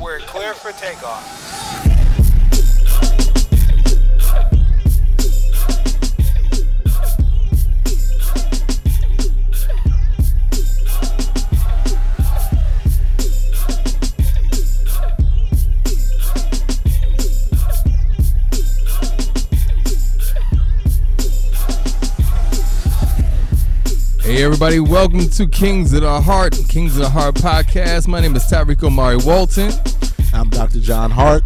We're clear for takeoff. Hey everybody, welcome to Kings of the Heart, Kings of the Heart podcast. My name is Tyreek Omari Walton, I'm Dr. John Hart.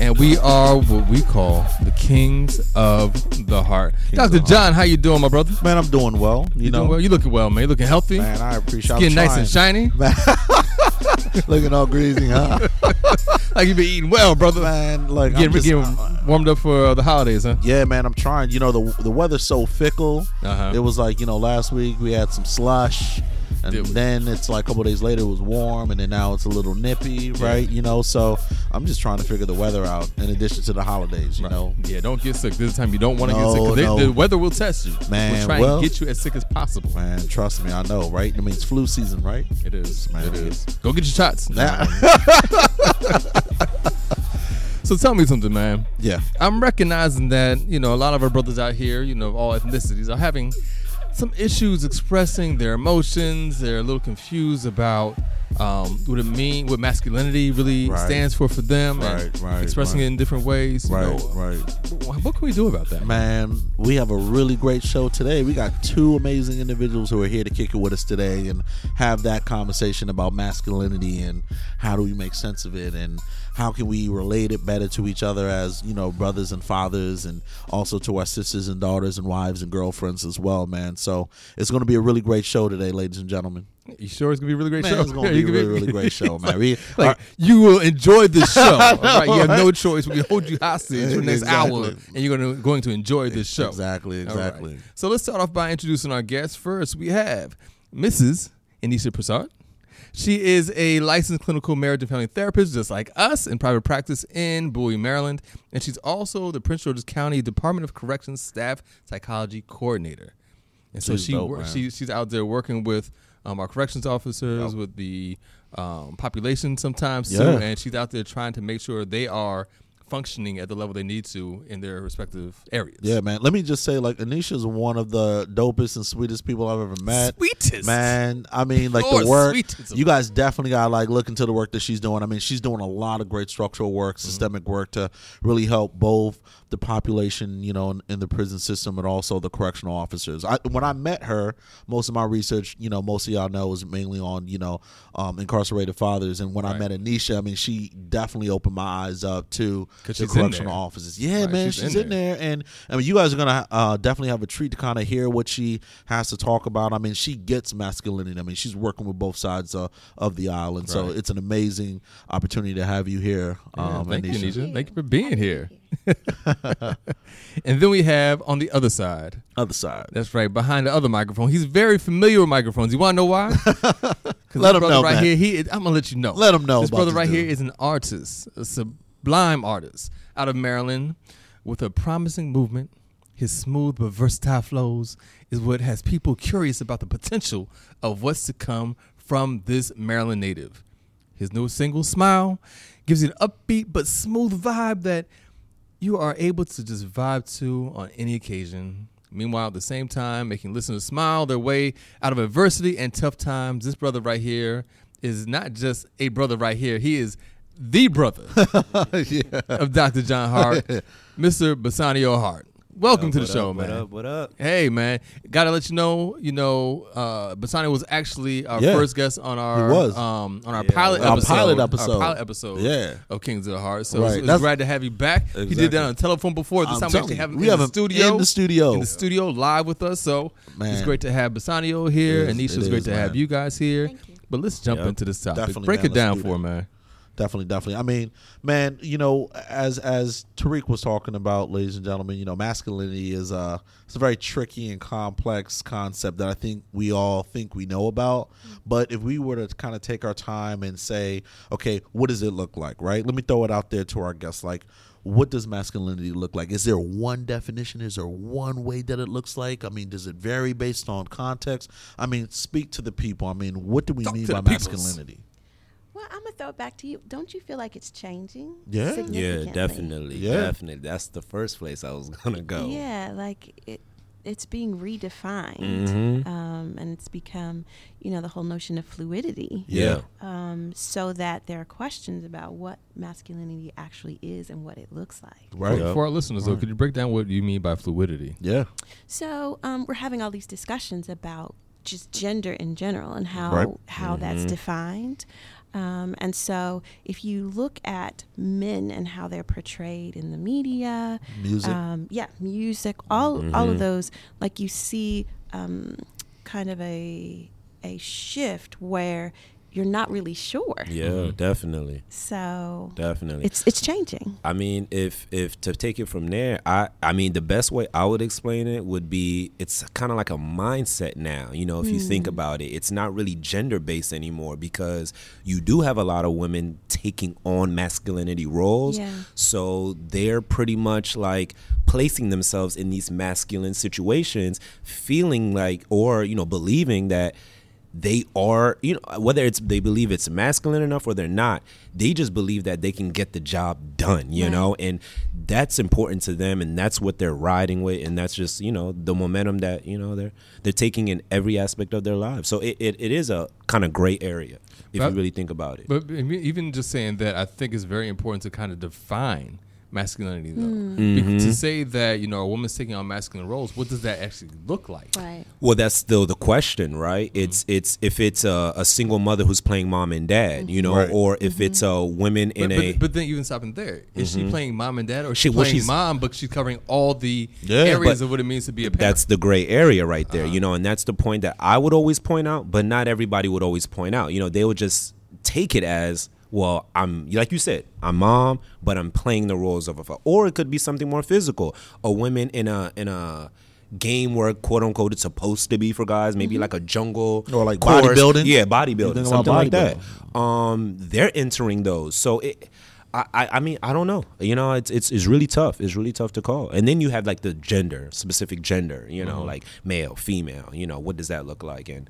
and we are what we call the Kings of the Heart. Dr. of the John, how you doing, my brother? Man, I'm doing well. You, You know, well? You looking well, man. You looking healthy? man, I appreciate. Skin I'm nice and shiny, looking all greasy, huh? like you've been eating well, brother. man, like Getting, I'm just, getting uh, warmed up for uh, the holidays, huh? yeah, man, I'm trying. You know, the the weather's so fickle. Uh-huh. It was like you know, last week we had some slush. And then it's like a couple days later it was warm, and then now it's a little nippy, right? You know, so I'm just trying to figure the weather out. In addition to the holidays, you know, Yeah, don't get sick. This time you don't want to get sick because no. the weather will test you. Man, we'll try well- and get you as sick as possible. man, trust me, I know, right? I mean, it's flu season, right? It is. Man, it it is. Go get your shots. Nah. So tell me something, man. yeah, I'm recognizing that you know a lot of our brothers out here, you know, of all ethnicities, are having some issues expressing their emotions. They're a little confused about um, what it mean, what masculinity really Right. stands for for them, Right, and right, expressing it in different ways. you right, know. right. What can we do about that? Man, we have a really great show today. We got two amazing individuals who are here to kick it with us today and have that conversation about masculinity and how do we make sense of it and how can we relate it better to each other as, you know, brothers and fathers and also to our sisters and daughters and wives and girlfriends as well, man. So it's going to be a really great show today, ladies and gentlemen. You sure it's gonna be a really great Man, show? it's gonna Yeah, be a can really, really great show, man. We- like you will enjoy this show. all right? You have no choice. We hold you hostage for the next hour, and you're gonna going to enjoy this show. Exactly, All right. exactly. So let's start off by introducing our guests. First, we have Mrs. Anisha Prasad. She is a licensed clinical marriage and family therapist, just like us, in private practice in Bowie, Maryland. And she's also the Prince George's County Department of Corrections Staff Psychology Coordinator. And so She's she dope, wor- she she's out there working with um, our corrections officers, with the um, population sometimes too, and she's out there trying to make sure they are functioning at the level they need to in their respective areas. Yeah, man. Let me just say, like, Anisha's one of the dopest and sweetest people I've ever met. Sweetest. Man, I mean, like Lord, the work. sweetest. You guys definitely gotta like look into the work that she's doing. I mean, she's doing a lot of great structural Mm-hmm. work, systemic work to really help both the population, you know, in, in the prison system, and also the correctional officers. I, when I met her, most of my research, you know, most of y'all know, was mainly on, you know, um, incarcerated fathers. And when I met Anisha, I mean, she definitely opened my eyes up to the correctional there. officers. Yeah, Right, man, she's she's, in in there. and I mean, you guys are gonna uh, definitely have a treat to kind of hear what she has to talk about. I mean, she gets masculinity. I mean, she's working with both sides uh, of the island, so Right. it's an amazing opportunity to have you here. Yeah, Um, thank you, Anisha. Thank you for being here. and then we have on the other side. Other side. That's right, behind the other microphone. He's very familiar with microphones. You want to know why? Let him know, right man. here. He, is- I'm gonna let you know. Let him know This brother right dude. here is an artist, a sublime artist out of Maryland, with a promising movement. His smooth but versatile flows is what has people curious about the potential of what's to come from this Maryland native. His new single, Smile, gives you an upbeat but smooth vibe that you are able to just vibe to on any occasion. Meanwhile, at the same time, making listeners smile their way out of adversity and tough times. This brother right here is not just a brother right here, he is the brother of Dr. John Hart, Mr. Basanio Hart. Welcome to the What show, up, man. What up? What up? Hey man, gotta let you know, you know, uh Basani was actually our Yeah. first guest on our He was. um on our Yeah. pilot Our episode. pilot episode. Our pilot episode Yeah. of Kings of the Heart. So Right. it's, it's That's- glad to have you back. He did that on the telephone before. This I'm time we actually have him we in have the him studio. in the studio. In the studio live with us. So Man. it's great to have Basanio here. It is. Anisha's It great is, to have you guys here. Thank you. But let's jump Yep. into this topic. Definitely, Break man. it down Let's do for that. man. Definitely, definitely. I mean, man, you know, as as Tariq was talking about, ladies and gentlemen, you know, masculinity is a it's a very tricky and complex concept that I think we all think we know about. But if we were to kind of take our time and say, okay, what does it look like, right? Let me throw it out there to our guests. Like, what does masculinity look like? Is there one definition? Is there one way that it looks like? I mean, does it vary based on context? I mean, speak to the people. I mean, what do we Talk mean by masculinity? Well, I'm gonna throw it back to you. Don't you feel like it's changing? Yeah. Yeah, Yeah, definitely, Yeah. definitely. That's the first place I was gonna go. Yeah, like it. It's being redefined, Mhm. um, and it's become, you know, the whole notion of fluidity. Yeah. Um, so that there are questions about what masculinity actually is and what it looks like. Right. For, for our listeners, though, could you break down what you mean by fluidity? Yeah. So um, we're having all these discussions about just gender in general and how Right. how that's defined. Um, and so, if you look at men and how they're portrayed in the media, Music. um, yeah, music, all all of those, like you see, um, kind of a a shift where you're not really sure. Yeah, mm-hmm. definitely, So definitely. it's it's changing. I mean, if if to take it from there, I I mean the best way I would explain it would be it's kind of like a mindset now. You know, if you think mm. about it, it's not really gender based anymore because you do have a lot of women taking on masculinity roles. Yeah. So they're pretty much like placing themselves in these masculine situations, feeling like or you know believing that they are you know whether it's they believe it's masculine enough or they're not they just believe that they can get the job done you Right. know? And that's important to them and that's what they're riding with and that's just you know the momentum that you know they're they're taking in every aspect of their lives. So it, it, it is a kind of gray area if But- you really think about it. But even just saying that, I think it's very important to kind of define masculinity, though. Mm-hmm. To say that you know a woman's taking on masculine roles, what does that actually look like? Right. Well, that's still the question, right? It's it's if it's a, a single mother who's playing mom and dad, you know, Right. or if it's a women in But, a but, but then even stopping there, is she playing mom and dad, or is she She- well, she's- mom, but she's covering all the Yeah, areas of what it means to be a parent? that's the gray area right there, Uh-huh. you know, and that's the point that I would always point out, but not everybody would always point out. You know, they would just take it as, well, I'm like you said, I'm mom, but I'm playing the roles of a fa-" or it could be something more physical. A woman in a in a game where quote unquote it's supposed to be for guys, maybe like a jungle Or like course. bodybuilding? Yeah, bodybuilding, something like that. Um, they're entering those, so it. I, I I mean I don't know you know it's it's it's really tough it's really tough to call and then you have like the gender specific gender you know like male female you know what does that look like and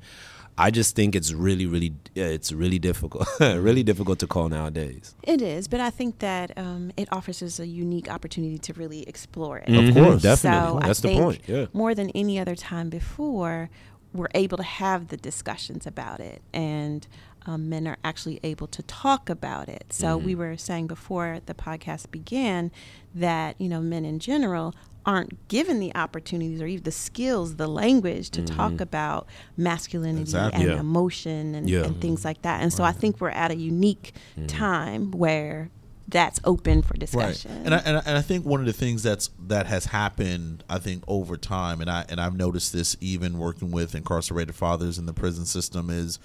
I just think it's really really it's really difficult really difficult to call nowadays It is, but I think that um, it offers us a unique opportunity to really explore it. Of course, definitely. So That's I the think point, yeah. More than any other time before, we're able to have the discussions about it, and um, men are actually able to talk about it. So Mm-hmm. we were saying before the podcast began that you know men in general aren't given the opportunities or even the skills, the language to talk about masculinity Exactly. and Mm-hmm. Yeah. emotion and, Yeah. and things like that. And so I think we're at a unique Mm-hmm. time where that's open for Right, discussion. and I, and I and I think one of the things that's that has happened, I think over time, and I and I've noticed this even working with incarcerated fathers in the prison system is,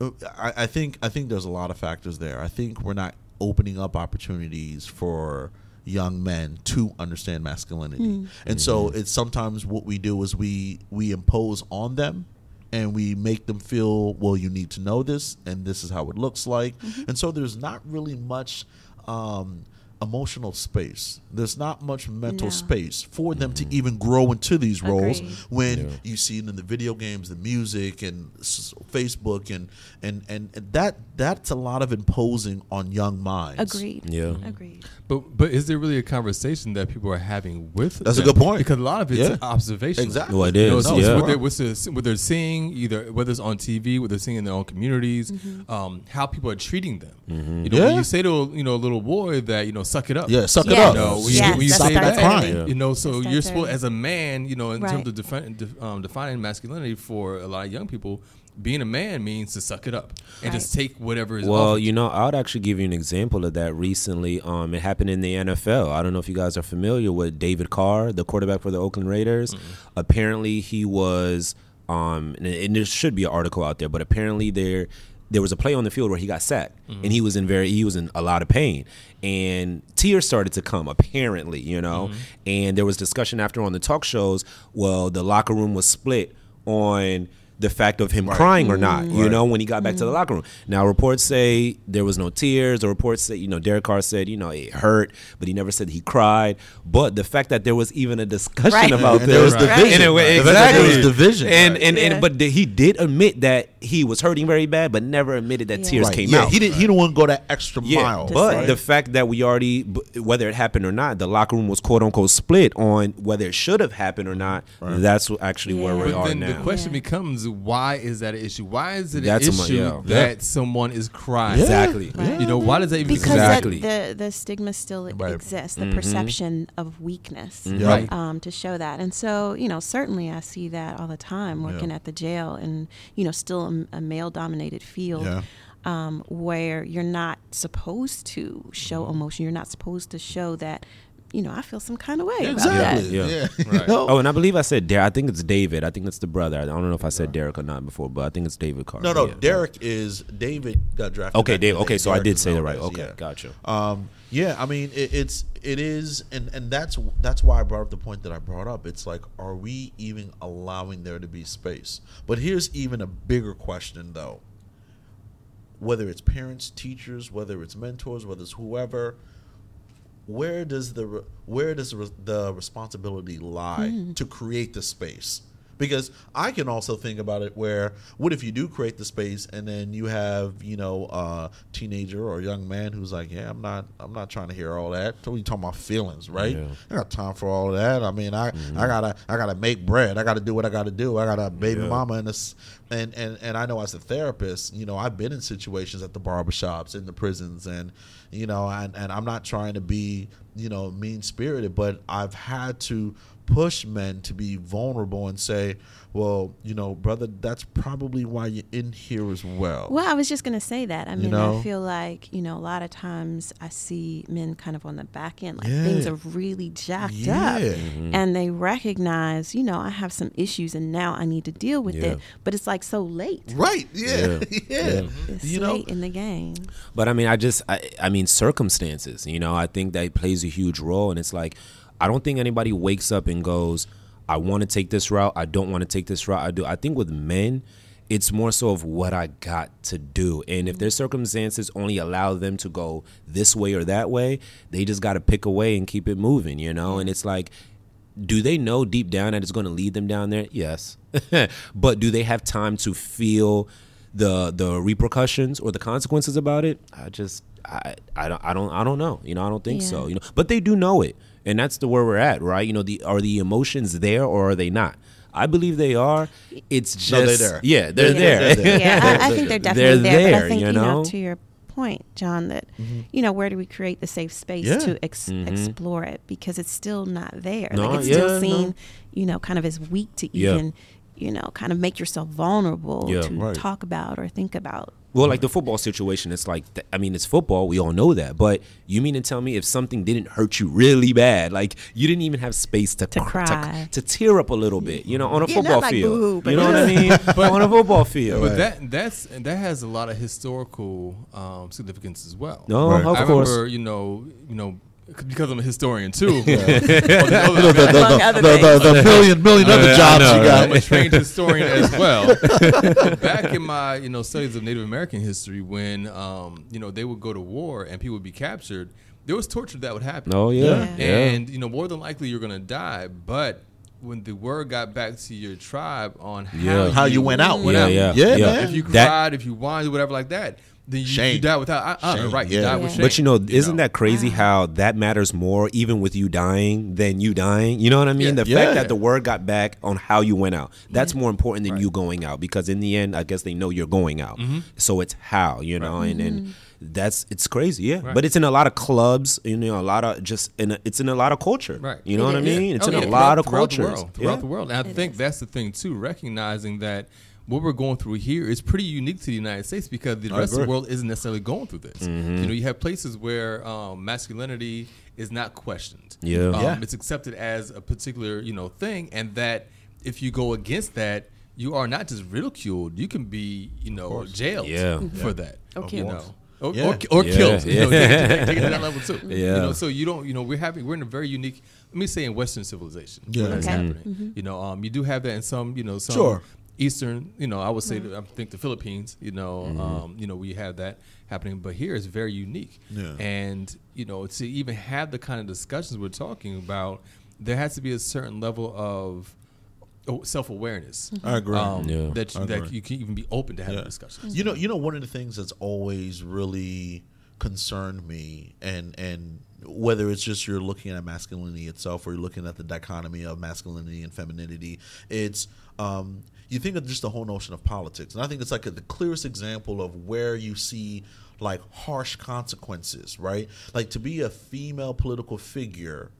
uh, I, I think I think there's a lot of factors there. I think we're not opening up opportunities for young men to understand masculinity, hmm. and so mm-hmm. it's sometimes what we do is we we impose on them and we make them feel well you need to know this and this is how it looks like. Mm-hmm. And so there's not really much um, emotional space there's not much mental No. space for them to even grow into these roles Agreed. when Yeah. you see it in the video games the music and s- facebook and, and and and that that's a lot of imposing on young minds Agreed. Yeah. Agreed. But but is there really a conversation that people are having with? That's a good point. because a lot of it's Yeah. observation. Exactly. Well, it You know, is, so it's yeah. what, they're, what's the, what they're seeing, either whether it's on TV, what they're seeing in their own communities, um, how people are treating them. You know, Mm-hmm. Yeah. when you say to a, you know a little boy that you know suck it up. yeah suck it up You know, when Yes, you, when you say that, said. crying. You know, so That's you're supposed as a man, you know, in terms of defi- def, um, defining masculinity for a lot of young people, being a man means to suck it up and just take whatever is. Well, offered you know, I would actually give you an example of that recently. Um, it happened in the NFL. I don't know if you guys are familiar with David Carr, the quarterback for the Oakland Raiders. Apparently, he was, um, and, and there should be an article out there, but apparently there there was a play on the field where he got sacked, and mm-hmm. he was in very he was in a lot of pain, and tears started to come. Apparently, you know, mm-hmm. and there was discussion after on the talk shows. Well, the locker room was split on the fact of him crying or not. You know, when he got back to the mm-hmm. locker room. Now reports say there was no tears. The reports say you know Derek Carr said you know it hurt, but he never said he cried. But the fact that there was even a discussion Right. about And this, there was Right. division. And it- The fact that exactly. There was division. And and, and but the, he did admit that he was hurting very bad, but never admitted that Yeah. tears Right. came yeah, out. he didn't. He didn't want to go that extra Yeah, mile. but right. the fact that we already, whether it happened or not, the locker room was quote unquote split on whether it should have happened or not. That's what- actually where Yeah. we But are then the question Yeah. becomes, why is that an issue? Why is it That's an mo- issue yeah. that someone is crying? Yeah. Exactly. Right. You know, why does that even because Exactly. that, the the stigma still Right. exists, the Mm-hmm. perception of weakness, Right. um, to show that. And so, you know, certainly I see that all the time working Yeah. at the jail, and you know, still a, a male-dominated field. Yeah. Um, where you're not supposed to show Mm-hmm. emotion, you're not supposed to show that, you know, I feel some kind of way about exactly. that. Yeah. Yeah. Right. No. Oh, and I believe I said Derek. I think it's David. I think it's the brother. I don't know if I said Derek or not before, but I think it's David Carr. No, no. Yeah. Derek is David got drafted. Okay, back Dave. Okay, so I did say that right. Okay, yeah. gotcha. Um, yeah, I mean it, it's it is, and and that's that's why I brought up the point that I brought up. It's like, are we even allowing there to be space? But here's even a bigger question, though. Whether it's parents, teachers, whether it's mentors, whether it's whoever, where does the where does the, re- the responsibility lie mm. to create the space? Because I can also think about it where what if you do create the space and then you have you know a teenager or a young man who's like yeah I'm not I'm not trying to hear all that. So you talking about feelings, right? Yeah. I got time for all of that. I mean I I mm-hmm. gotta I gotta make bread. I gotta do what I gotta do. I got a baby Yeah. mama and this and and and I know as a therapist, you know I've been in situations at the barbershops in the prisons and you know and and I'm not trying to be you know mean spirited, but I've had to push men to be vulnerable and say, well, you know, brother, that's probably why you're in here as well. Well, I was just going to say that. I mean, know? I feel like, you know, a lot of times I see men kind of on the back end, like Yeah. things are really jacked Yeah. up. Mm-hmm. And they recognize, you know, I have some issues and now I need to deal with Yeah. it. But it's like so late. Right? Yeah, yeah. Yeah. It's You know, late in the game. But I mean, I just, I, I mean, circumstances. You know, I think that plays a huge role, and it's like, I don't think anybody wakes up and goes, "I want to take this route. I don't want to take this route. I do." I think with men, it's more so of what I got to do, and if their circumstances only allow them to go this way or that way, they just got to pick a way and keep it moving. You know, and it's like. Do they know deep down that it's going to lead them down there? Yes, but do they have time to feel the the repercussions or the consequences about it? I just I I don't I don't I don't know. You know, I don't think so. You know, but they do know it, and that's the where we're at, right? You know, the are the emotions there or are they not? I believe they are. It's just No, they're there. yeah, they're They're there. there. yeah, I, I think they're They're definitely there. But there, I think you you know, know? to your point, John, that mm-hmm. you know, where do we create the safe space Yeah. to ex- mm-hmm. explore it because it's still not there. No, like it's yeah, still no. seen, you know, kind of as weak to Yeah. even, you know, kind of make yourself vulnerable Yeah. to Right. talk about or think about. Well, like the football situation, it's like I mean, it's football. We all know that. But you mean to tell me if something didn't hurt you really bad, like you didn't even have space to To cr- cry. to, tear up a little bit, you know, on a Yeah, not football like field. boo-hoo, but you know what I mean? but on a football field. But that that's that has a lot of historical um, significance as well. no, Right. of I course. remember, you know, you know, because I'm a historian too. on the other- the, the, the, other the, the, things. the million million other I jobs know, you got. I'm a trained historian as well. Back in my, you know, studies of Native American history, when um, you know they would go to war and people would be captured, there was torture that would happen. oh yeah, Yeah. yeah. and you know more than likely you're gonna die. But when the word got back to your tribe on how Yeah. How you went out. went Yeah, out, yeah, Yeah, yeah. man. if you That- cried, if you whined, whatever like that, then you, Shame. you died without honor, Shame, right? yeah. You died with Yeah. shame. But you know, isn't know? that crazy Wow. how that matters more, even with you dying, than you dying? You know what I mean? Yeah. The Yeah. fact that the word got back on how you went out, mm-hmm. that's more important than you going out because in the end, I guess they know you're going out. Mm-hmm. So it's how, you know, and, and mm-hmm. that's, it's crazy, yeah. Right. But it's in a lot of clubs, you know, a lot of just, in a, it's in a lot of culture. Right. You know It what I is. mean? It's Oh, in yeah, a throughout- lot of throughout the world, throughout yeah. the world. And I It think is. that's the thing too, recognizing that what we're going through here is pretty unique to the United States because the I rest of the world isn't necessarily going through this. Mm-hmm. You know, you have places where um, masculinity is not questioned. Yeah. Um, Yeah. it's accepted as a particular you know thing, and that if you go against that, you are not just ridiculed. You can be you know jailed Yeah. for that. Or You know. Or, Yeah. or, or Yeah, killed, you know, yeah. take, take, take it to that level too. Yeah. You know, so you don't, you know, we're having, we're in a very unique. Let me say, in Western civilization, Yeah. where that's Okay. happening. You know, um, you do have that in some, you know, some Sure. Eastern, you know, I would say, that I think the Philippines, you know, um, you know, we have that happening, but here it's very unique. Yeah. And you know, to even have the kind of discussions we're talking about, there has to be a certain level of self awareness. I agree. Um, Yeah. that I that you can even be open to having Yeah. discussions. You know, you know, one of the things that's always really concerned me, and and whether it's just you're looking at masculinity itself, or you're looking at the dichotomy of masculinity and femininity, it's um, you think of just the whole notion of politics, and I think it's like a, the clearest example of where you see like harsh consequences, right? Like to be a female political figure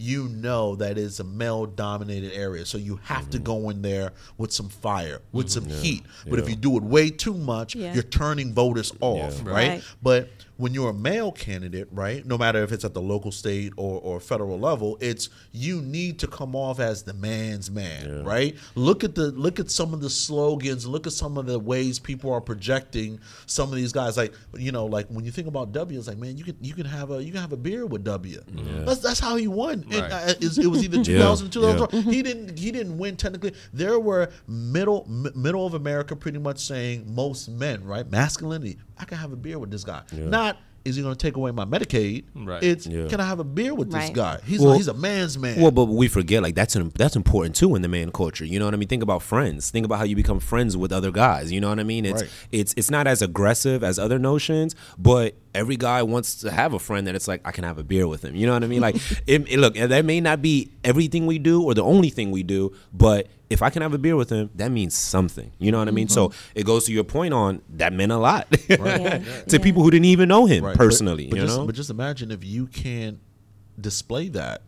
you know that it's a male dominated area. So you have to mm-hmm. go in there with some fire, with mm-hmm. some heat. But if you do it way too much, Yeah. you're turning voters off, Yeah. right? Right. But when you're a male candidate, right, no matter if it's at the local, state, or, or federal level, it's you need to come off as the man's man, right? Look at the look at some of the slogans, look at some of the ways people are projecting some of these guys. Like you know, like when you think about W, it's like man, you can you can have a you can have a beer with W. That's that's how he won. And, Right. uh, it, it was either 2000 2012. He didn't he didn't win technically. There were middle m- middle of America pretty much saying most men right masculinity. I can have a beer with this guy. Not is he going to take away my Medicaid? Right. It's Yeah. can I have a beer with this guy? He's Well- a, he's a man's man. Well, but we forget like that's an, that's important too in the man culture. You know what I mean? Think about friends. Think about how you become friends with other guys. You know what I mean? It's Right. it's it's not as aggressive as other notions, but every guy wants to have a friend that it's like I can have a beer with him. You know what I mean? Like, it, it- look, that may not be everything we do or the only thing we do, but if I can have a beer with him, that means something. You know what I mean? So mm-hmm. it goes to your point on that meant a lot Yeah. to Yeah. people who didn't even know him Right. Personally. but, you just, know? but just imagine if you can't display that,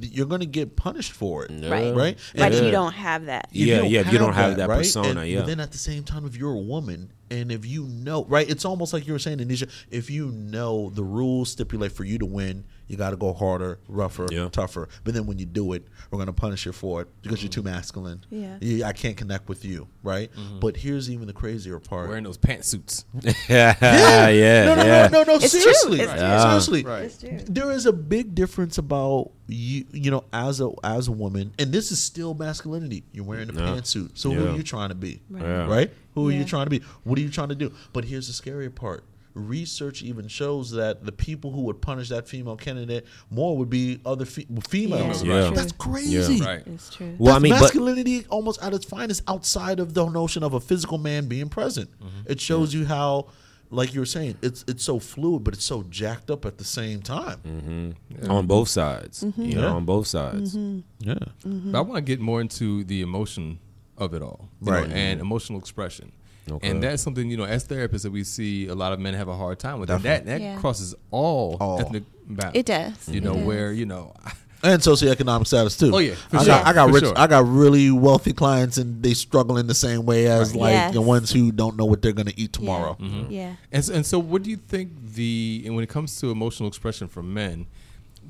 you're going to get punished for it. Right. Right. But And- you don't have that. if Yeah, yeah, if you don't have that right? persona, And- yeah. But then at the same time, if you're a woman and if you know, right, it's almost like you were saying, Anisha, if you know the rules stipulate for you to win, you got to go harder, rougher, Yeah. tougher. But then when you do it, we're going to punish you for it because you're too mm-hmm. masculine. Yeah. You- I can't connect with you, right? Mm-hmm. But here's even the crazier part. Wearing those pantsuits. yeah, yeah, no, no, yeah. no, no, no. It's true. seriously, It's true. seriously. Right. There is a big difference about you, you know, as a as a woman, and this is still masculinity. You're wearing a Yeah. pantsuit. So who are you trying to be? Yeah. Right? Who are you trying to be? What are you trying to do? But here's the scarier part. Research even shows that the people who would punish that female candidate more would be other fe- females. Yeah. Yeah. That's crazy. Right. It's true. Well, I That's mean, but masculinity almost at its finest outside of the notion of a physical man being present. Mm-hmm. It shows you how, like you were saying, it's it's so fluid, but it's so jacked up at the same time. Mm. on both sides, you Yeah. know, on both sides. Yeah. But I want to get more into the emotion of it all, you know, and emotional expression. Okay. And that's something you know, as therapists, that we see a lot of men have a hard time with. And that that Yeah. crosses all, All. ethnic bounds. It does. You know, does. where you know, And socioeconomic status too. Oh, yeah, for I sure, got I got for rich sure. I got really wealthy clients and they struggle in the same way as Right. like Yes. the ones who don't know what they're gonna eat tomorrow. Yeah. yeah. And so, and so, what do you think the and when it comes to emotional expression for men,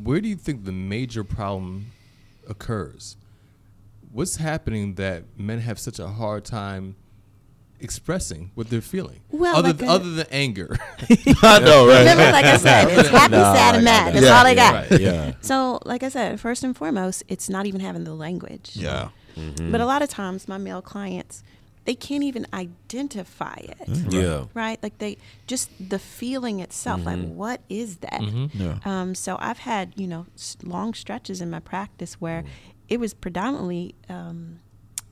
where do you think the major problem occurs? What's happening that men have such a hard time expressing what they're feeling, Well, other like a- other than anger? I know, right? Remember, like I said, it's happy, sad, and mad. That's Yeah. all they got. Right. Yeah. So, like I said, first and foremost, it's not even having the language. Yeah. Mm-hmm. But a lot of times, my male clients, they can't even identify it. Mm-hmm. Yeah. Right? Like they just the feeling itself. Like, mm-hmm. what is that? Yeah. Um, so I've had you know long stretches in my practice where mm. it was predominantly um,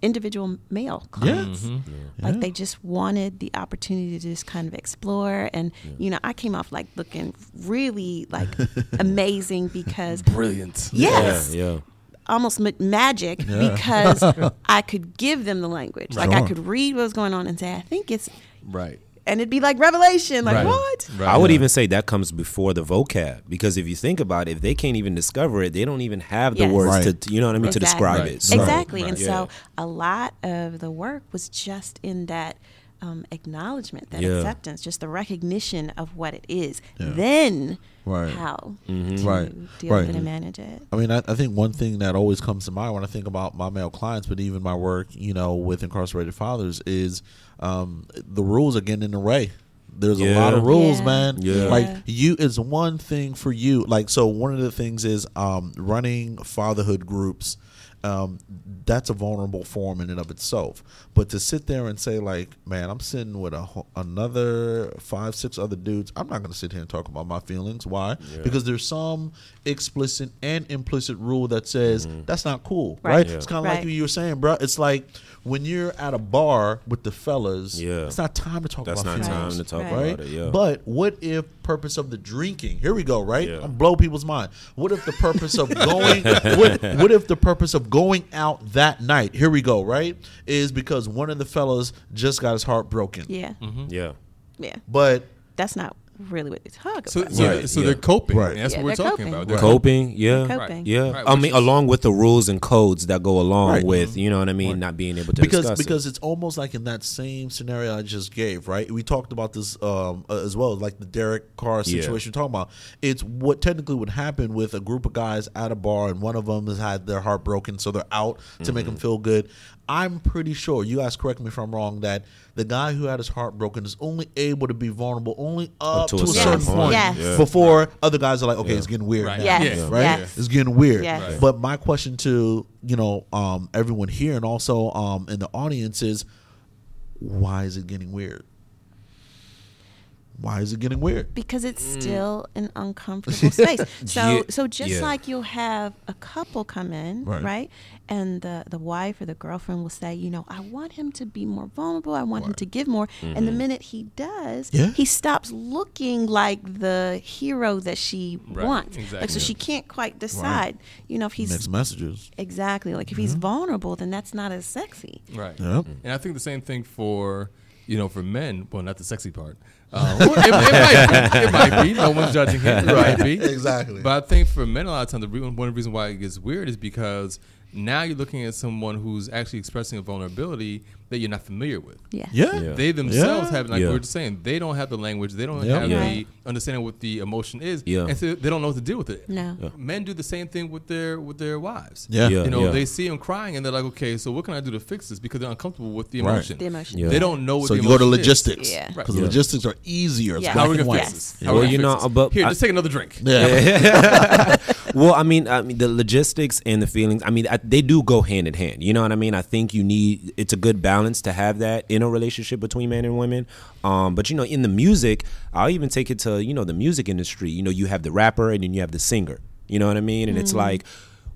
individual male clients. Mm-hmm. Like Yeah. they just wanted the opportunity to just kind of explore, and you know, I came off like looking really like amazing because Brilliant. yes, Yeah. almost ma- magic because I could give them the language. Like I could read what was going on and say, I think it's, Right. And it'd be like revelation. Like Right. what? Right. I would Yeah. even say that comes before the vocab because if you think about it, if they can't even discover it, they don't even have the Yes. words Right. to, you know what I mean, to describe Right. it. So, exactly. And yeah. so a lot of the work was just in that um, acknowledgement, that Yeah. acceptance, just the recognition of what it is. Yeah. Then Right. how Mm-hmm. to Right. deal Right. with it and manage it. I mean, I, I think one thing that always comes to mind when I think about my male clients, but even my work, you know, with incarcerated fathers, is um, the rules are getting in the way. There's a lot of rules, Yeah. man. Yeah. Like you is one thing for you. Like so, one of the things is um, running fatherhood groups. Um, that's a vulnerable form in and of itself. But to sit there and say like, man, I'm sitting with a another five, six other dudes. I'm not going to sit here and talk about my feelings. Why? Because there's some explicit and implicit rule that says that's not cool, right? Right. Yeah. It's kind of Right. like you were saying, bro. It's like when you're at a bar with the fellas. Yeah. it's not time to talk That's about not time to talk Right. right? about it. Yeah. But what if purpose of the drinking? Here we go, right? Yeah. I'm blow people's mind. What if the purpose of going? what, what if the purpose of going out that night? Here we go, right? Is because one of the fellas just got his heart broken. Yeah. Mm-hmm. Mm-hmm. yeah. Yeah. But That's not really what they talk So, about. so, Right, so yeah. they're coping. Right. That's Yeah, what we're talking coping. about. They're Coping, yeah. Coping. Yeah, Right, I mean, is- along with the rules and codes that go along Right. with, you know what I mean, not being able to because discuss it. because it's almost like in that same scenario I just gave, right? We talked about this um, uh, as well, like the Derek Carr Yeah. situation. We're talking about it's what technically would happen with a group of guys at a bar, and one of them has had their heart broken, so they're out to make Mm-hmm. them feel good. I'm pretty sure you guys correct me if I'm wrong that the guy who had his heart broken is only able to be vulnerable only up, to to, a a, certain certain point. point Yes. Yeah. before other guys are like, okay, Yeah. it's getting weird Right. now, Yes. Yeah. right? Yes. It's getting weird. Yes. Right. But my question to you know um, everyone here and also um, in the audience is, why is it getting weird? Why is it getting weird? because it's mm. still an uncomfortable space. So Yeah, so just yeah. like you'll have a couple come in, Right. right. And the the wife or the girlfriend will say, you know, I want him to be more vulnerable. I want him to give more. And the mm-hmm. minute he does, Yeah. he stops looking like the hero that she Right, wants. Like exactly. so she can't quite decide, you know, if he's Mixed messages. exactly like if he's mm-hmm. vulnerable, then that's not as sexy. Right. Yep. And I think the same thing for you know for men. Well, not the sexy part. Um, it, it might be. It might be. No one's judging him. It might be. Exactly. But I think for men, a lot of times, the re- one of the reasons why it gets weird is because now you're looking at someone who's actually expressing a vulnerability that you're not familiar with. Yeah. Yeah. Yeah. They themselves Yeah. have, like Yeah. we were just saying, they don't have the language. They don't Yep. have Yeah. the understanding what the emotion is. Yeah. And so they don't know what to deal with it. No. Yeah. Men do the same thing with their with their wives. Yeah. Yeah. You know, they see them crying and they're like, okay, so what can I do to fix this? Because they're uncomfortable with the Right. emotion. The emotion. Yeah. They don't know what to do. So you go to emotion is. logistics. Yeah. Right. Because Yeah. logistics are easier. It's Yeah. How are we gonna fix this? How are we Well, gonna you fix know, this? but here, just take another drink. Yeah. well, I mean, I mean, the logistics and the feelings. I mean, they do go hand in hand. You know what I mean? I think you need. It's a good balance to have that in a relationship between men and women. Um, but you know, in the music, I'll even take it to you know the music industry. You know, you have the rapper and then you have the singer. You know what I mean? And it's like.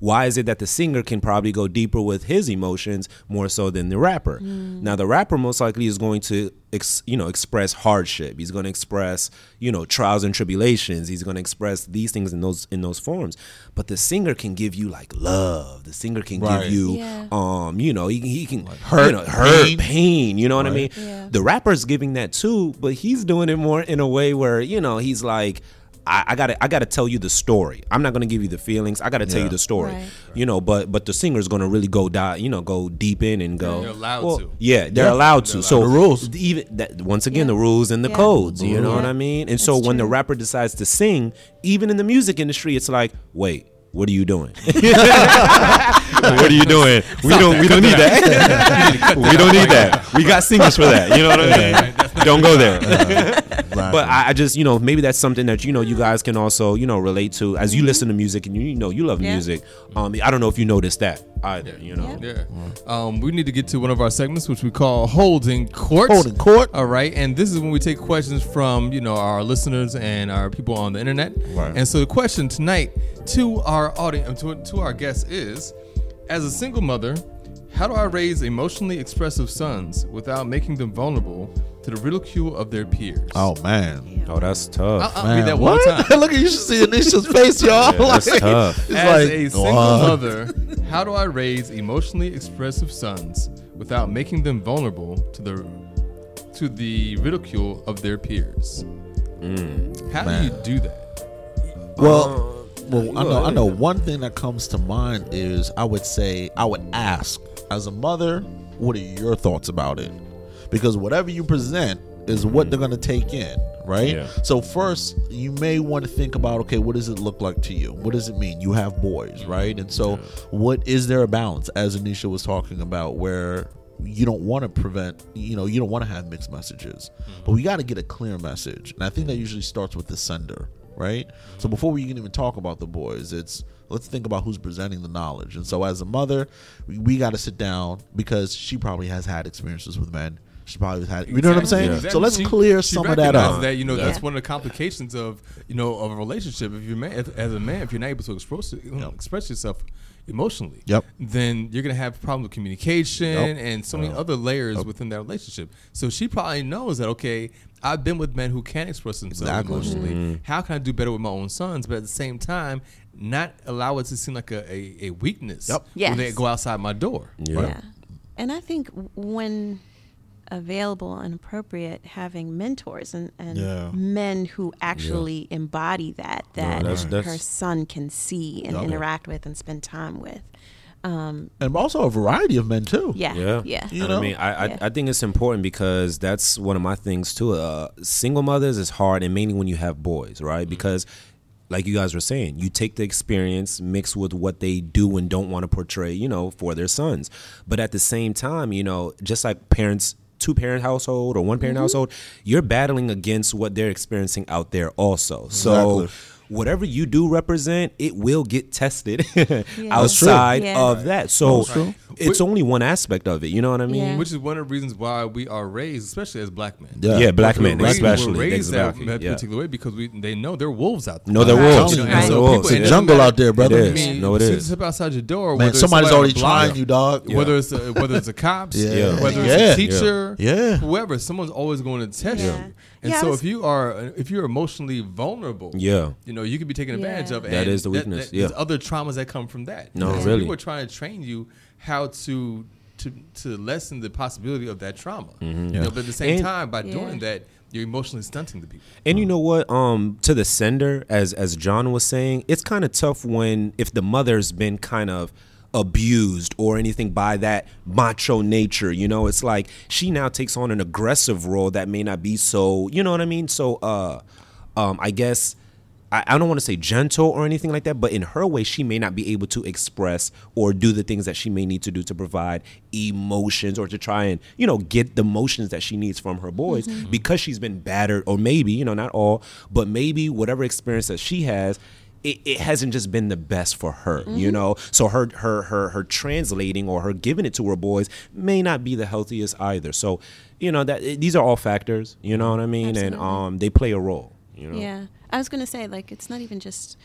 Why is it that the singer can probably go deeper with his emotions more so than the rapper? Now, the rapper most likely is going to, ex, you know, express hardship. He's going to express, you know, trials and tribulations. He's going to express these things in those in those forms. But the singer can give you like love. The singer can Right. give you, Yeah. um, you know, he, he can hurt, you know, hurt, pain. pain. You know what I mean? Yeah. The rapper's giving that too, but he's doing it more in a way where you know he's like. I, I gotta, I gotta tell you the story. I'm not gonna give you the feelings. I gotta tell Yeah. you the story. Right. You know, but but the singer's gonna really go die. You know, go deep in and go. They're allowed well, to. Yeah, they're Yeah. allowed They're to. allowed So to. The rules. Even that once again, Yeah. the rules and the Yeah. codes. You know Yeah. what I mean? And so That's when the rapper decides to sing, even in the music industry, it's like, wait. What are you doing? what are you doing? We don't. We don't need that. we don't need that. We got singers for that. You know what I mean? Don't go there. But I, I just, you know, maybe that's something that you know you guys can also, you know, relate to as you listen to music and you, you know you love Yeah. music. Um, I don't know if you noticed that either. You know, Yeah. Yeah. Um, we need to get to one of our segments, which we call Holding Court. Holding Court. All right. And this is when we take questions from, you know, our listeners and our people on the internet. Right. And so the question tonight to our audience, to, to our guests is As a single mother, how do I raise emotionally expressive sons without making them vulnerable to the ridicule of their peers? Oh man. oh, that's tough. Uh-uh. I'll, I'll read that one what? time. Look at you should see Anisha's face, y'all. Yeah, that's Like, tough. It's As like a single what? mother, how do I raise emotionally expressive sons without making them vulnerable to the to the ridicule of their peers? Mm. How do you do that? Well, uh, well, I know. I know. One thing that comes to mind is I would say I would ask as a mother, what are your thoughts about it? Because whatever you present is what mm. they're going to take in, right? Yeah. So first, you may want to think about, okay, what does it look like to you? What does it mean? You have boys, mm. right? And so, what is there a balance, as Anisha was talking about, where you don't want to prevent, you know, you don't want to have mixed messages, mm. but we got to get a clear message, and I think that usually starts with the sender, right? So before we can even talk about the boys, it's let's think about who's presenting the knowledge. And so, as a mother, we, we got to sit down because she probably has had experiences with men. She probably had, you know what I'm saying? Exactly. So let's She- clear she some of that recognizes up. That you know that's one of the complications of you know of a relationship. If you're man, as, as a man, if you're not able to express you know, express yourself emotionally, Yep. then you're gonna have problems with communication Yep. and so many other layers within that relationship. So she probably knows that okay, I've been with men who can express themselves Exactly. emotionally. Mm-hmm. How can I do better with my own sons? But at the same time, not allow it to seem like a, a, a weakness Yep. when they go outside my door. Yeah. Yeah. And I think when available and appropriate, having mentors and, and Yeah. men who actually embody that, that that's- that's- her son can see and Yep. interact with and spend time with. Um, And also a variety of men, too. yeah. Yeah, Yeah. You know? I mean, I, I, Yeah. I think it's important because that's one of my things too. Uh, single mothers is hard, and mainly when you have boys, right? Mm-hmm. Because, like you guys were saying, you take the experience mixed with what they do and don't want to portray, you know, for their sons. But at the same time, you know, just like parents. Two parent household or one parent Mm-hmm. household, you're battling against what they're experiencing out there also. So, Exactly. Whatever you do represent, it will get tested true. outside Yeah. of that. So, That's true. it's only one aspect of it. You know what I mean? Yeah. Which is one of the reasons why we are raised, especially as black men. Yeah. Yeah, black men raised- especially. we're raised that, exactly. that yeah. particular way because we they know there are wolves out there. No, they're wolves. telling you, Right. so wolves, It's a jungle matter- out there, brother. It is. I mean, No, it is. as soon you step outside your door, Man, somebody's somebody already trying you, dog. Whether it's a, whether it's a cops, Yeah. whether Yeah. it's a teacher, Yeah. whoever, someone's always going to test you. And Yeah, so was- if you are if you're emotionally vulnerable, Yeah. you know you could be taken advantage Yeah. of. That and is the weakness, There's yeah. other traumas that come from that. No, And so really. people are trying to train you how to. To, to lessen the possibility of that trauma, you know, but at the same And- time, by Yeah. doing that, you're emotionally stunting the people. And you know what? Um, to the sender, as as John was saying, it's kind of tough when if the mother's been kind of abused or anything by that macho nature. You know, it's like she now takes on an aggressive role that may not be so. You know what I mean? So, uh, um, I guess. I I don't want to say gentle or anything like that, but in her way, she may not be able to express or do the things that she may need to do to provide emotions or to try and, you know, get the emotions that she needs from her boys because she's been battered, or maybe, you know, not all, but maybe whatever experience that she has. It, it hasn't just been the best for her, you know. So her her her her translating or her giving it to her boys may not be the healthiest either. So, you know that these are all factors, you know what I mean, and um they play a role, you know. Yeah, I was gonna say like it's not even just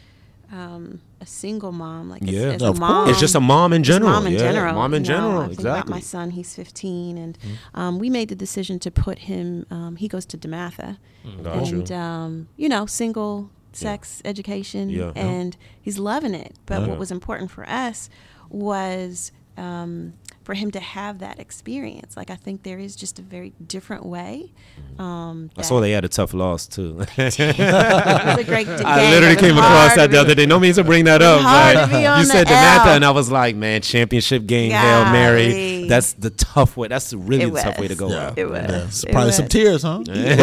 um, a single mom. Like it's, Yeah. it's of mom. It's just a mom in It's general. Mom in yeah. general. Mom in you know, general. I think about exactly. my son. He's 15, and um, we made the decision to put him. Um, he goes to DeMatha, Got you. and um, you know, single sex education, Yeah. Yeah. and he's loving it. But Yeah. what was important for us was. Um, for him to have that experience, like I think there is just a very different way. Um, I saw they had a tough loss too. It was a great I literally came across that the other day. No means to bring that up, but to be on you said DeMatha, L. and I was like, man, championship game, hail mary. That's the tough way. That's the really the tough way to go Yeah. out. It was. Yeah. It's It probably was. some tears, huh? Did he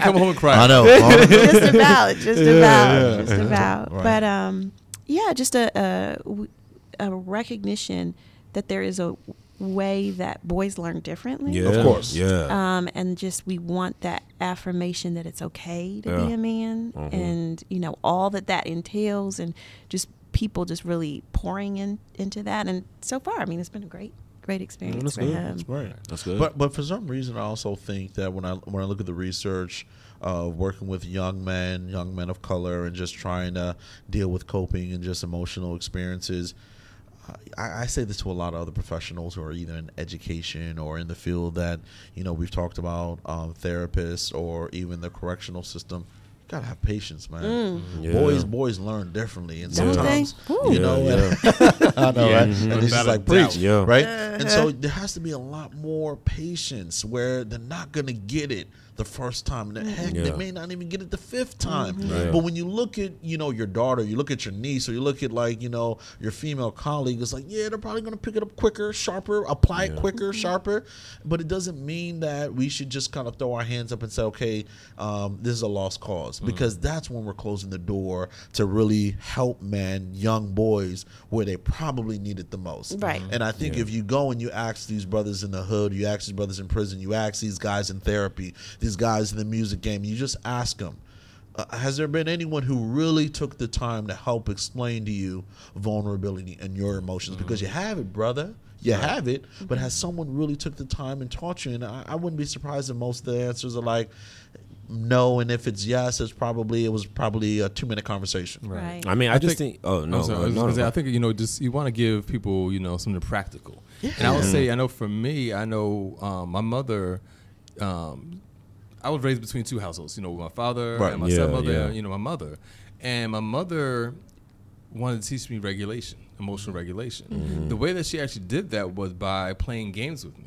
come home and cry? I know. just about, just about, just about. Right. But um, yeah, just a, a w- a recognition that there is a way that boys learn differently. Yeah, Of course. Yeah. Um, and just we want that affirmation that it's okay to be a man, Mhm. and you know all that that entails, and just people just really pouring in into that. And so far, I mean, it's been a great, great experience that's for good. him. That's great. That's good. But but for some reason, I also think that when I when I look at the research of working with young men, young men of color, and just trying to deal with coping and just emotional experiences. I, I say this to a lot of other professionals who are either in education or in the field that you know we've talked about um, therapists or even the correctional system. You gotta have patience, man. Yeah. Boys, boys learn differently, and sometimes you know. Yeah, I know, Yeah. right? Mhm. And it's just like preach, doubt. Yeah. right? And so there has to be a lot more patience where they're not gonna get it the first time. And mm-hmm. heck, they may not even get it the fifth mm-hmm. time. Yeah. But when you look at, you know, your daughter, you look at your niece, or you look at like, you know, your female colleague, it's like, yeah, they're probably gonna pick it up quicker, sharper, apply it quicker, mm-hmm. sharper. But it doesn't mean that we should just kind of throw our hands up and say, okay, um, this is a lost cause. Because that's when we're closing the door to really help men, young boys, where they probably need it the most. Right. And I think Yeah. if you go and you ask these brothers in the hood, you ask these brothers in prison, you ask these guys in therapy, these guys in the music game, you just ask them, uh, has there been anyone who really took the time to help explain to you vulnerability and your emotions because you have it brother you have it but has someone really took the time and taught you and I, I wouldn't be surprised if most of the answers are like no and if it's yes it's probably it was probably a two minute conversation Right. I mean, I, I just think- think. Oh no, I'm sorry, I, no, no, say, no. I think you know, just you want to give people, you know, something practical. Yeah. And I would say, I know for me, I know um, my mother. Um, I was raised between two households, you know, with my father Right. and my Yeah, stepmother, yeah. and, you know, my mother. And my mother wanted to teach me regulation, emotional regulation. Mm-hmm. The way that she actually did that was by playing games with me.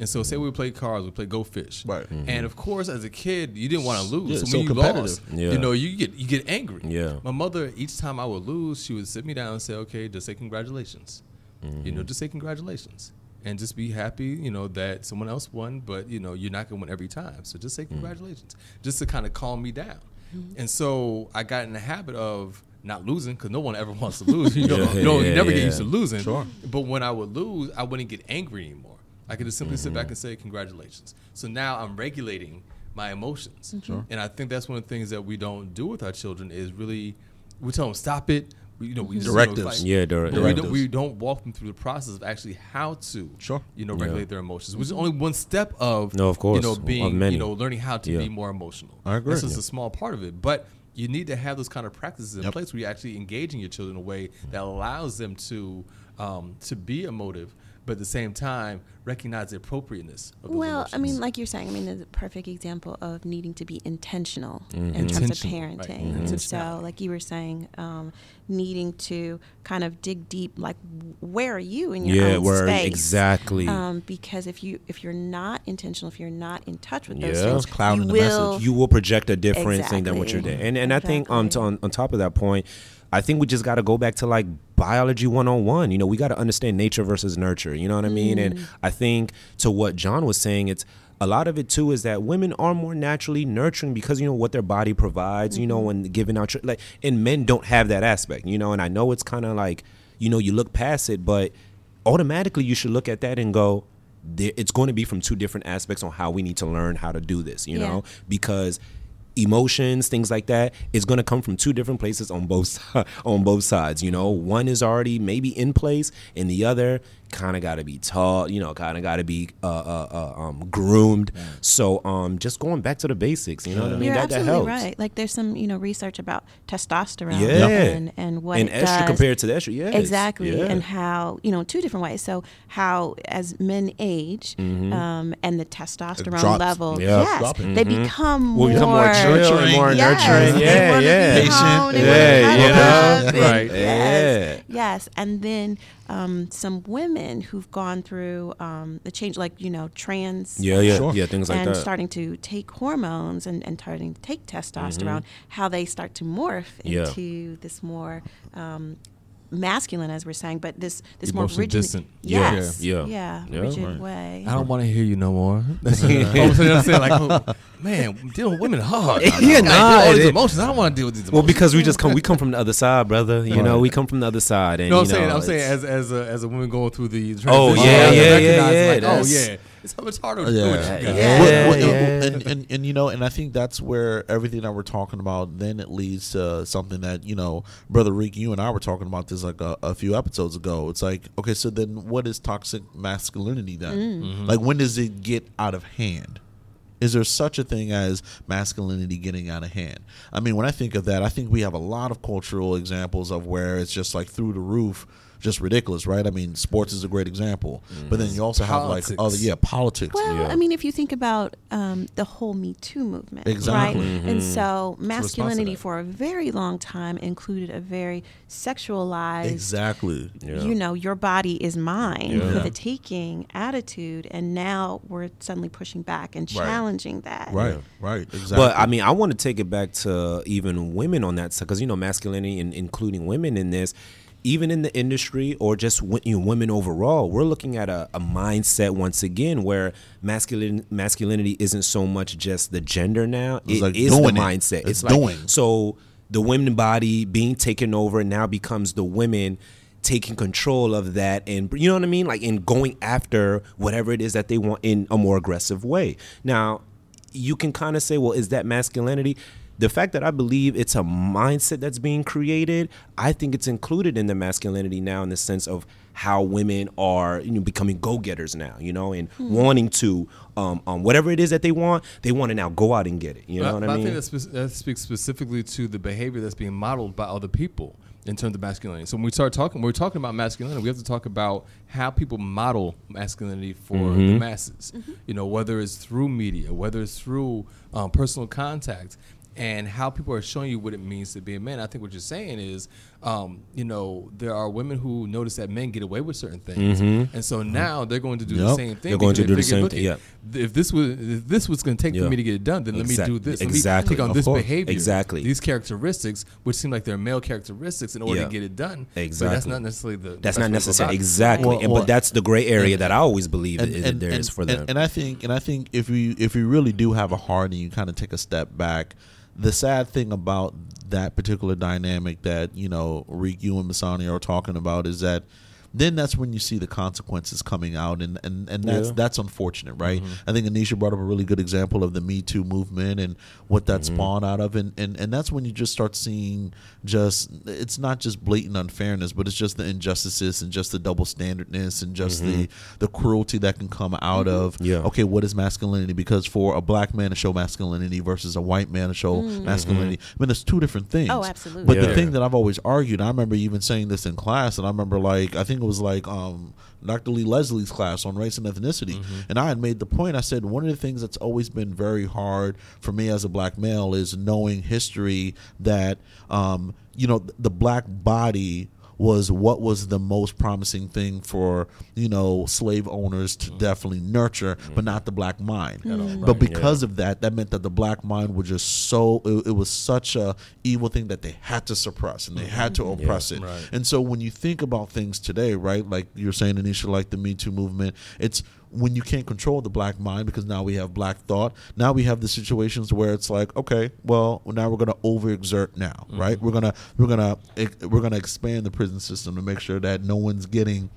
And so, say we play cards, we play Go Fish, Right. Mm-hmm. And of course, as a kid, you didn't want to lose. Yeah, so so when you competitive. lost, Yeah. you know, you get you get angry. Yeah. My mother, each time I would lose, she would sit me down and say, "Okay, just say congratulations." You Mm-hmm. know, just say congratulations, and just be happy. You know that someone else won, but you know you're not gonna win every time. So just say mm. congratulations, just to kind of calm me down. Mm-hmm. And so I got in the habit of not losing because no one ever wants to lose. You know, Yeah, you, know, you yeah, never get used to losing. Sure. But when I would lose, I wouldn't get angry anymore. I could just simply sit back mm-hmm. and say congratulations. So now I'm regulating my emotions. Mm-hmm. Sure. And I think that's one of the things that we don't do with our children is really we tell them stop it. We, you know, we just, know, Directives. like- Yeah, direct- but we don't, directives. we don't walk them through the process of actually how to, Sure. you know, Yeah. regulate their emotions, which is only one step of, No, of course, you know, being, many. you know, learning how to Yeah. be more emotional. I agree. That's just Yeah. a small part of it, but you need to have those kind of practices in Yep. place where you're actually engaging your children in a way that allows them to, um, to be emotive, but at the same time recognize the appropriateness of those Well, I mean, like you're saying, I mean, the perfect example of needing to be intentional Mm-hmm. in terms of Intentional, right. parenting. Mhm. And so, like you were saying, um, needing to kind of dig deep, like where are you in your Yeah, own where space? exactly. Um, because if you if you're not intentional, if you're not in touch with those Yeah. things, It's you will. message. you will project a different thing than what you're doing. And and I think um to, on, on top of that point, I think we just got to go back to like biology 101. You know, we got to understand nature versus nurture, you know what I mean? And mm. I think to what John was saying, it's a lot of it too is that women are more naturally nurturing because you know what their body provides, you know, mm-hmm. when giving out like and men don't have that aspect, you know, and I know it's kind of like, you know, you look past it, but automatically you should look at that and go it's going to be from two different aspects on how we need to learn how to do this you Yeah. know because emotions things like that is going to come from two different places on both on both sides you know? One is already maybe in place and the other kind of got to be taught you know kind of got to be uh, uh, uh, um, groomed so um just going back to the basics you know what i mean You're that, that absolutely helps right. Like there's some, you know, research about testosterone Yeah. and, and what and it does. compared to the extra yes Exactly, yeah. and how you know two different ways. So how as men age, um, and the testosterone drops. level, Yeah. yes, Dropping. they become We'll more, become more nurturing, more yes, nurturing. Yeah, yeah. be home, they Patient. Yeah, you know? Right. Yes, yes, and then um, some women who've gone through um, the change, like you know, trans yeah yeah Sure. yeah things like and that starting to take hormones and, and starting to take testosterone, how they start to morph Mm-hmm. Yeah. into this more um, masculine, as we're saying, but this this more rigid, distant. Yes, Yeah. yeah, Yeah. rigid Right. way. I don't want to hear you no more. All of a sudden, I'm saying like, oh, man, dealing with women hard. Yeah, I gotta deal with nah, all these emotions. I don't want to deal with these Well, because we just come, we come from the other side, brother. You know, we come from the other side, and You know what you I'm saying? know, I'm saying as as a, as a woman going through the Oh, transition, yeah, I have to yeah, yeah, yeah, Like, oh yeah, it's so much harder to do Yeah. what you got. Yeah. Well, well, yeah. And, and and you know, and I think that's where everything that we're talking about then it leads to something that you know, brother Reek, you and I were talking about this like a, a few episodes ago. It's like, okay, so then what is toxic masculinity then? Mm. Mm-hmm. Like, when does it get out of hand? Is there such a thing as masculinity getting out of hand? I mean, when I think of that, I think we have a lot of cultural examples of where it's just like through the roof, just ridiculous, right? I mean, sports is a great example, but then you also have like other, yeah, politics. Well, Yeah. I mean, if you think about um, the whole Me Too movement, Exactly. right? Mm-hmm. And so masculinity for a very long time included a very sexualized, Exactly. Yeah. you know, your body is mine Yeah. with a taking attitude. And now we're suddenly pushing back and Right. challenging that. Right, right, exactly. But I mean, I want to take it back to even women on that side because you know, masculinity and including women in this, even in the industry or just you know, women overall, we're looking at a, a mindset once again where masculine masculinity isn't so much just the gender now; It's it like is the it. mindset. It's like doing. so the women body being taken over now becomes the women taking control of that and you know what I mean like in going after whatever it is that they want in a more aggressive way. Now, you can kind of say well is that masculinity? The fact that I believe it's a mindset that's being created, I think it's included in the masculinity now in the sense of how women are you know becoming go-getters now you know and wanting to um, um whatever it is that they want they want to now go out and get it you know But- what i mean I think that, spe- that speaks specifically to the behavior that's being modeled by other people in terms of masculinity. So when we start talking, when we're talking about masculinity, we have to talk about how people model masculinity for Mm-hmm. the masses. You know, whether it's through media, whether it's through um, personal contact, and how people are showing you what it means to be a man. I think what you're saying is, um, you know, there are women who notice that men get away with certain things, and so now they're going to do the same thing. Mm-hmm. They're going to do the same thing, yeah. If this was if this was going to take Yeah. for me to get it done, then let me do this. exactly. Let me take on Of this course. behavior, Exactly. these characteristics, which seem like they're male characteristics, in order Yeah. to get it done. But that's not necessarily the. the that's not way to go necessary exactly Well, and, well, but that's the gray area and- that i always believe and, it, and- there is and- for them And I think, and I think if we if we really do have a heart and you kind of take a step back, the sad thing about that particular dynamic that you know you and Masani are talking about is that then that's when you see the consequences coming out, and and, and that's Yeah. that's unfortunate, right? Mm-hmm. I think Anisha brought up a really good example of the Me Too movement and what that mm-hmm. spawned out of, and, and and that's when you just start seeing just it's not just blatant unfairness, but it's just the injustices and just the double standardness and just the mm-hmm. the cruelty that can come out of Yeah. okay, what is masculinity? Because for a black man to show masculinity versus a white man to show masculinity, I mean, it's two different things. Oh, absolutely. But Yeah. the thing that I've always argued, I remember even saying this in class, and I remember like I think it was like um, Dr. Lee Leslie's class on race and ethnicity, and I had made the point. I said one of the things that's always been very hard for me as a black male is knowing history that um, you know the black body was what was the most promising thing for you know slave owners to mm-hmm. definitely nurture, but mm-hmm. not the black mind. But because of that, that meant that the black mind was just so it, it was such a evil thing that they had to suppress and they had to mm-hmm. oppress it. right. And so when you think about things today, right, like you're saying, Anisha, like the Me Too movement, it's when you can't control the black mind because now we have black thought. Now we have the situations where it's like, okay, well, now we're gonna overexert now, right? Mm-hmm. We're gonna we're gonna we're gonna expand the prison system to make sure that no one's getting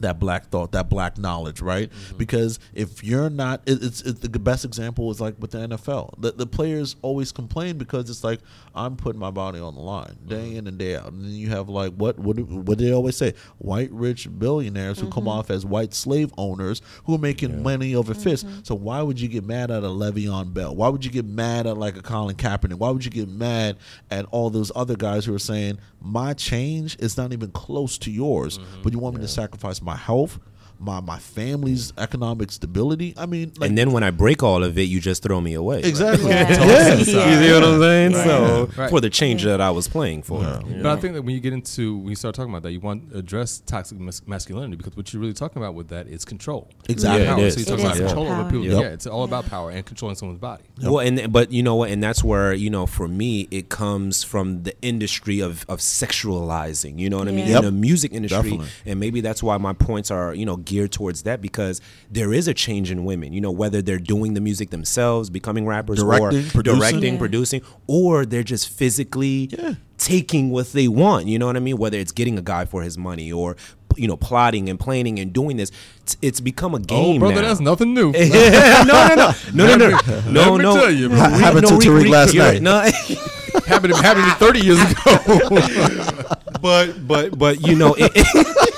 that black thought, that black knowledge, right? Mm-hmm. Because if you're not, it, it's, it's the best example is like with the NFL. The, the players always complain because it's like I'm putting my body on the line mm-hmm. day in and day out, and then you have like what what what they always say? White rich billionaires who come mm-hmm. off as white slave owners who are making money over fist. So why would you get mad at a Le'Veon Bell? Why would you get mad at like a Colin Kaepernick? Why would you get mad at all those other guys who are saying my change is not even close to yours, but you want me to sacrifice my my health my my family's economic stability? I mean, like, and then when i break all of it you just throw me away exactly. Yeah. Yeah. you see what i'm saying so Right. for the change that i was playing for But I think that when you get into when you start talking about that, you want to address toxic mas- masculinity because what you're really talking about with that is control. Exactly. Yeah, it Power. is. So you talk It about is control about over power. people. Yep. Yeah, it's all about power and controlling someone's body. Well, and but you know what, and that's where you know for me it comes from the industry of of sexualizing. You know what I mean? Yep. In the music industry, Definitely. and maybe that's why my points are you know geared towards that because there is a change in women. You know whether they're doing the music themselves, becoming rappers, Directing, or producing. directing, Yeah. producing, or they're just physically Yeah. taking what they want. You know what I mean? Whether it's getting a guy for his money or you know plotting and planning and doing this, it's, it's become a oh, game. Oh, brother, now. that's nothing new. no, no, no, no, no, no, no, no, me no. tell you, bro. Ha- happened to Tariq Reek, last night. No, happened, to, happened 30 years ago. but but but you know, it, it's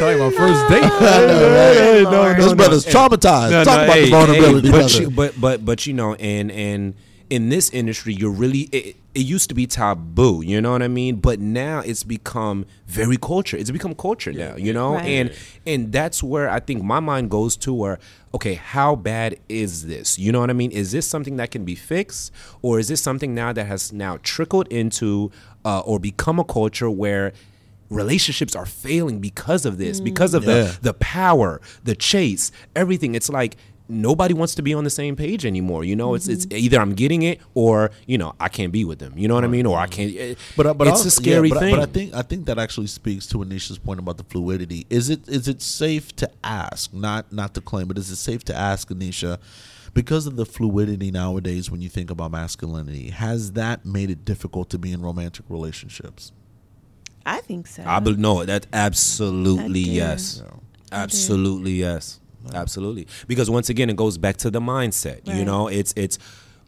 like my first date. Hey, no, Lord. this brother's traumatized. Talk about hey, the vulnerability, hey, but, brother. you, but but but you know, and and in this industry, you're really. It, it used to be taboo, you know what I mean? But now it's become very culture. It's become culture now, you know, Right. and and that's where I think my mind goes to. Where okay, how bad is this? You know what I mean? Is this something that can be fixed, or is this something now that has now trickled into uh, or become a culture where relationships are failing because of this because of Yeah. the the power the chase everything it's like nobody wants to be on the same page anymore you know it's it's either i'm getting it or you know i can't be with them you know what i mean or i can't eh, But uh, but it's also- a scary yeah, but, thing But I think I think that actually speaks to Anisha's point about the fluidity. Is it is it safe to ask, not not to claim, but is it safe to ask Anisha? Because of the fluidity nowadays, when you think about masculinity, has that made it difficult to be in romantic relationships? I think so. i bel no that absolutely I do. yes absolutely yes absolutely because once again it goes back to the mindset you know it's it's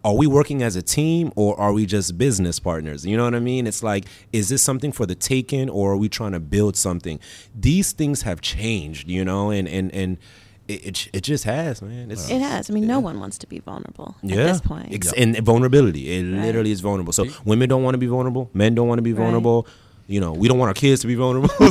are we working as a team or are we just business partners? You know what I mean? It's like, is this something for the taking or are we trying to build something? These things have changed, you know, and and and it it, it just has, man. It's, It has. I mean, no one wants to be vulnerable yeah, at this point. Ex- and vulnerability. It Right. literally is vulnerable. So women don't want to be vulnerable. Men don't want to be vulnerable. You know, we don't want our kids to be vulnerable. so,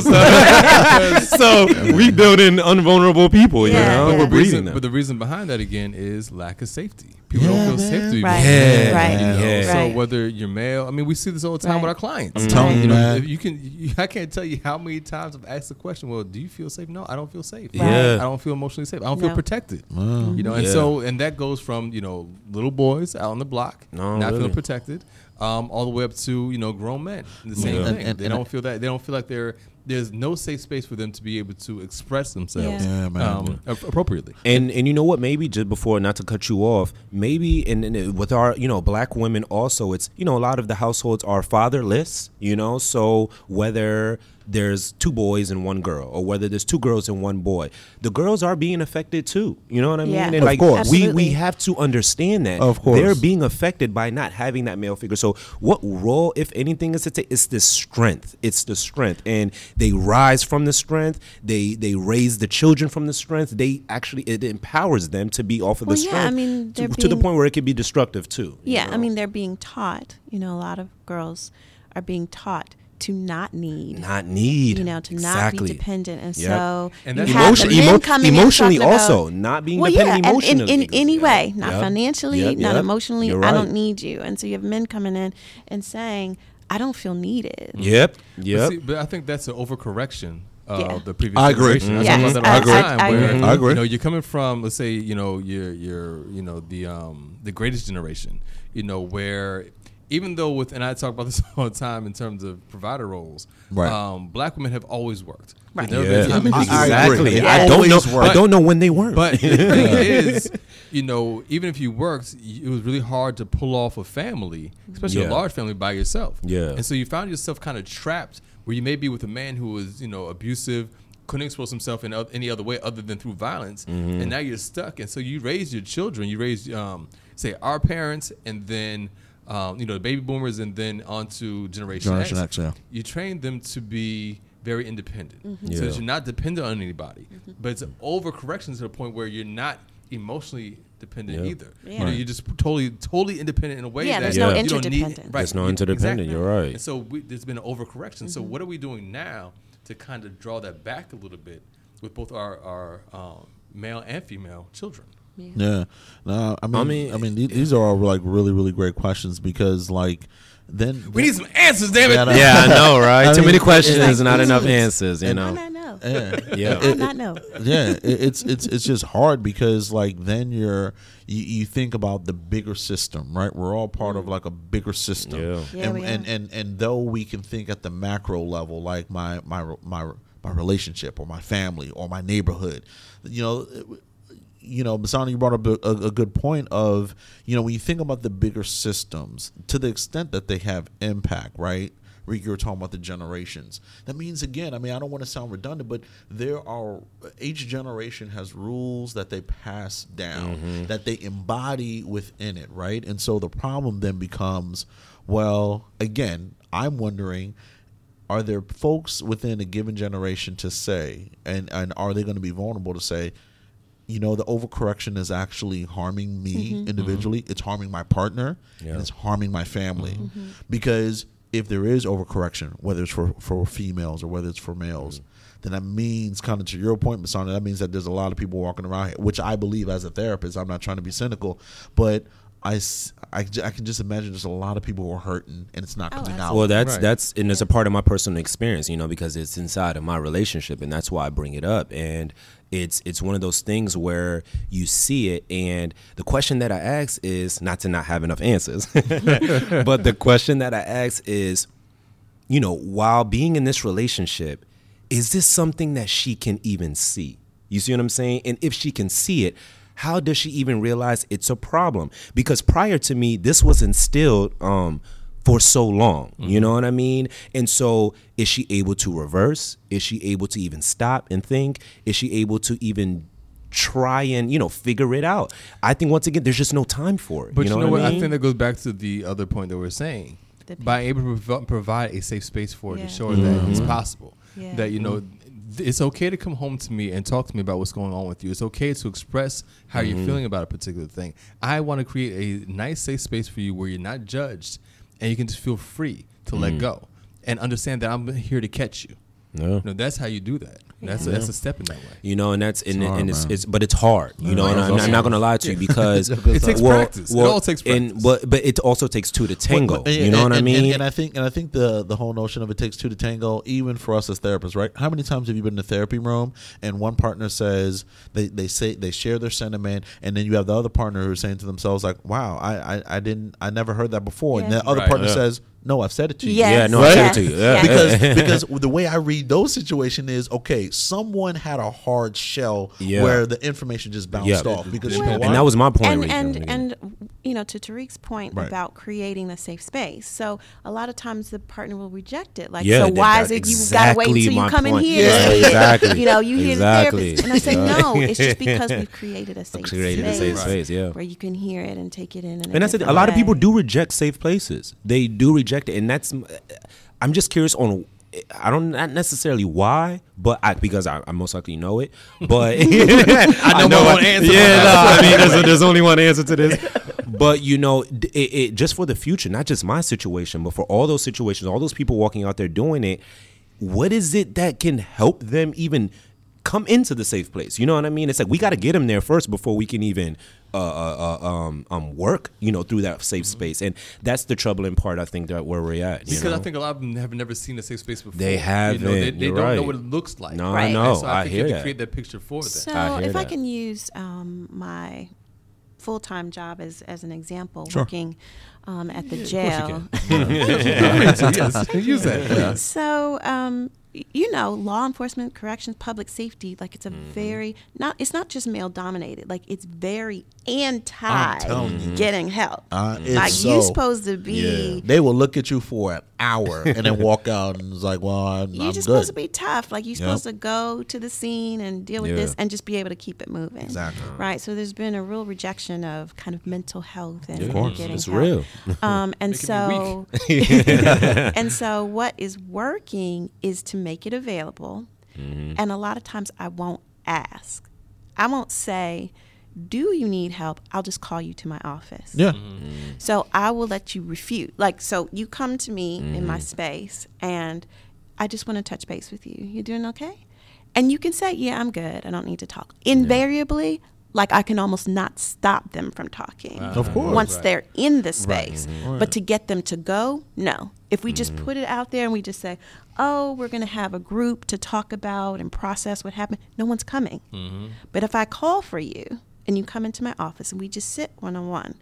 so we build in unvulnerable people. You Yeah, know, yeah. we're But, breeding them. but the reason behind that again is lack of safety. People Yeah, don't feel man. safe to be Right. Yeah, Right. You know, yeah. So whether you're male, I mean, we see this all the time Right. with our clients. Mm-hmm. I'm telling you you, know, if you can. You, I can't tell you how many times I've asked the question. Well, do you feel safe? No, I don't feel safe. Yeah. I don't feel emotionally safe. I don't No. feel protected. You know, and Yeah. so and that goes from you know little boys out on the block No, not really. feeling protected, um, all the way up to you know grown men. The same Yeah. thing. And- and- they and don't I- feel that. They don't feel like they're. There's no safe space for them to be able to express themselves Yeah. Yeah, man. um, ap- appropriately. And and you know what? Maybe just before, not to cut you off, maybe and, and with our you know black women also, it's you know a lot of the households are fatherless. You know, so whether there's two boys and one girl, or whether there's two girls and one boy, the girls are being affected too. You know what I mean? Yeah. And Of like course. we we have to understand that Of course. they're being affected by not having that male figure. So what role, if anything, is to take? It's the strength. It's the strength, and they rise from the strength. They they raise the children from the strength. They actually it empowers them to be off of Well, the yeah, strength. I mean, to, they're to the point where it can be destructive too. you Yeah, I mean, they're being taught. You know, a lot of girls are being taught to not need. not need. you know, to not be dependent, and Yep. so And that's- Emotion- men emo- coming in emotionally talking about- also, not being well, dependent yeah, and in, emotionally. in any way, not Yep. financially, Yep, not yep. emotionally. You're I don't need you, and so you have men coming in and saying, "I don't feel needed." Yep. But, Yep. see, but I think that's an overcorrection of Yeah. the previous I agree. generation. I Yes, talk about that I- all the I- time. I where, agree. I agree. You know, you're coming from, let's say, you know, you're, you're, you know, the um, the greatest generation. You know, where even though with, and I talk about this all the time in terms of provider roles, Right. um, black women have always worked. Right. There's been Yeah. I- history- exactly. agree. I don't know. Always work. I don't know when they weren't. But the thing is, you know, even if you worked, it was really hard to pull off a family, especially Yeah. a large family, by yourself. Yeah. And so you found yourself kind of trapped where you may be with a man who was, you know, abusive, couldn't express himself in any other way other than through violence, Mm-hmm. and now you're stuck. And so you raise your children. You raise, um, say, our parents, and then. Um, you know, the baby boomers, and then on to Generation, Generation X, yeah. You train them to be very independent, so Yeah. that you're not dependent on anybody. But it's an overcorrection to the point where you're not emotionally dependent Yeah. either. Yeah. You know, you're just totally, totally independent in a way Yeah, that there's no you don't need- interdependent. right, There's no yeah, interdependent, exactly. you're right. And so we, there's been an overcorrection. So what are we doing now to kind of draw that back a little bit with both our our um, male and female children? Yeah. No, I mean, I mean- mean, these, these are all like really, really great questions because, like, then We need some answers, damn it! Uh, yeah, I know. yeah, I know, right? I Too mean, many questions, it's- not enough answers. You know. not know. Yeah, Yeah. I not know. yeah, it, it's it's it's just hard because like then you're you, you think about the bigger system, right? We're all part of like a bigger system, Yeah. Yeah, and, and and and though we can think at the macro level, like my my my my relationship or my family or my neighborhood, you know. You know, Basani, you brought up a, a, a good point of, you know, when you think about the bigger systems, to the extent that they have impact, right? Rick, you were talking about the generations. That means again, I mean, I don't want to sound redundant, but there are each generation has rules that they pass down mm-hmm. that they embody within it, right? And so the problem then becomes, well, again, I'm wondering, are there folks within a given generation to say, and and are they going to be vulnerable to say, you know, the overcorrection is actually harming me mm-hmm. Mm-hmm. individually. It's harming my partner, Yeah. and it's harming my family. Mm-hmm. Because if there is overcorrection, whether it's for, for females or whether it's for males, then that means, kind of to your point, Masana, that means that there's a lot of people walking around here, which I believe as a therapist, I'm not trying to be cynical, but I, I, I, can just imagine there's a lot of people who are hurting and it's not Oh, coming out. Well, that's Right. that's and it's a part of my personal experience, you know, because it's inside of my relationship, and that's why I bring it up. And it's it's one of those things where you see it, and the question that I ask is not to not have enough answers, but the question that I ask is, you know, while being in this relationship, is this something that she can even see? You see what I'm saying? And if she can see it, how does she even realize it's a problem? Because prior to me, this was instilled um, for so long. You mm-hmm. know what I mean? And so, is she able to reverse? Is she able to even stop and think? Is she able to even try and you know figure it out. I think once again, there's just no time for it. But you know, what? I, I, mean? think that goes back to the other point that we're saying. By able to prov- provide a safe space for it Yeah. to show that it's mm-hmm. possible. Yeah. That you know, mm-hmm. th- it's okay to come home to me and talk to me about what's going on with you. It's okay to express how you're feeling about a particular thing. I want to create a nice, safe space for you where you're not judged and you can just feel free to let mm. go and understand that I'm here to catch you. Yeah. You know, that's how you do that. That's a, that's a step in that way. You know, and that's and, hard, and it's, it's but it's hard. You know, and I'm, I'm not gonna lie to you because It takes practice. It all takes And but but it also takes two to tango. But- but- you know and- what I mean? And, and I think and I think the the whole notion of it takes two to tango, even for us as therapists, right? How many times have you been in a therapy room and one partner says they, they say they share their sentiment, and then you have the other partner who's saying to themselves like, "Wow, I I, I didn't I never heard that before," and the other Right. partner Yeah. says, "No, I've said it to you." Yes, Yeah, no, I yes, said it to you. Yeah. because because the way I read those situations is okay. Someone had a hard shell Yeah. where the information just bounced Yeah. off because you know and that was my point. and right and there. and you know to Tariq's point Right. about creating the safe space. So a lot of times the partner will reject it. Like, Yeah, so why is that- it you gotta wait exactly until you come point. in here? Yeah, to exactly. You know, you hear Exactly. the therapist, and I say no. It's just because we've created a safe created a space, safe space, yeah. where you can hear it and take it in. in and that's it. A lot of people do reject safe places. They do reject it, and that's. I'm just curious on. I don't not necessarily why, but I, because I, I most likely know it. But I know, my own answer. Yeah, no, I mean, there's, there's only one answer to this. But you know, it, it just for the future, not just my situation, but for all those situations, all those people walking out there doing it. What is it that can help them even come into the safe place? You know what I mean? It's like we got to get them there first before we can even uh, uh, uh, um, um, work, you know, through that safe space. And that's the troubling part. I think that where we're at. you Because know? I think a lot of them have never seen a safe space before. They have You know, they haven't. they You're don't know what it looks like. No, Right. I know. So I, I think hear you have to that. create that picture for them. So I hear if I can use um, my full time job as as an example, Sure. working um, at the Of course jail. you can. use that. Yeah. So, um, y- you know, law enforcement, corrections, public safety, like it's a Mm-hmm. very not. It's not just male dominated. Like it's very anti getting help. Uh, like so- you're supposed to be. They will look at you for an hour and then walk out and it's like, well, I'm, You're I'm just good. supposed to be tough. Like you're Yep. supposed to go to the scene and deal with Yeah. this and just be able to keep it moving. Exactly. Right. So there's been a real rejection of kind of mental health and, Of course. getting It's help. real. Um, and so, and so what is working is to make it available. Mm-hmm. And a lot of times I won't ask. I won't say, "Do you need help?" I'll just call you to my office. yeah. So I will let you refute. Like, so you come to me in Mm-hmm. my space and I just want to touch base with you. You doing okay? And you can say, yeah, I'm good. I don't need to talk. Invariably, like I can almost not stop them from talking. Of course. Once Right. they're in the space. Mm-hmm. But to get them to go, no. If we just put it out there and we just say, oh, we're going to have a group to talk about and process what happened, no one's coming. Mm-hmm. But if I call for you and you come into my office and we just sit one on one,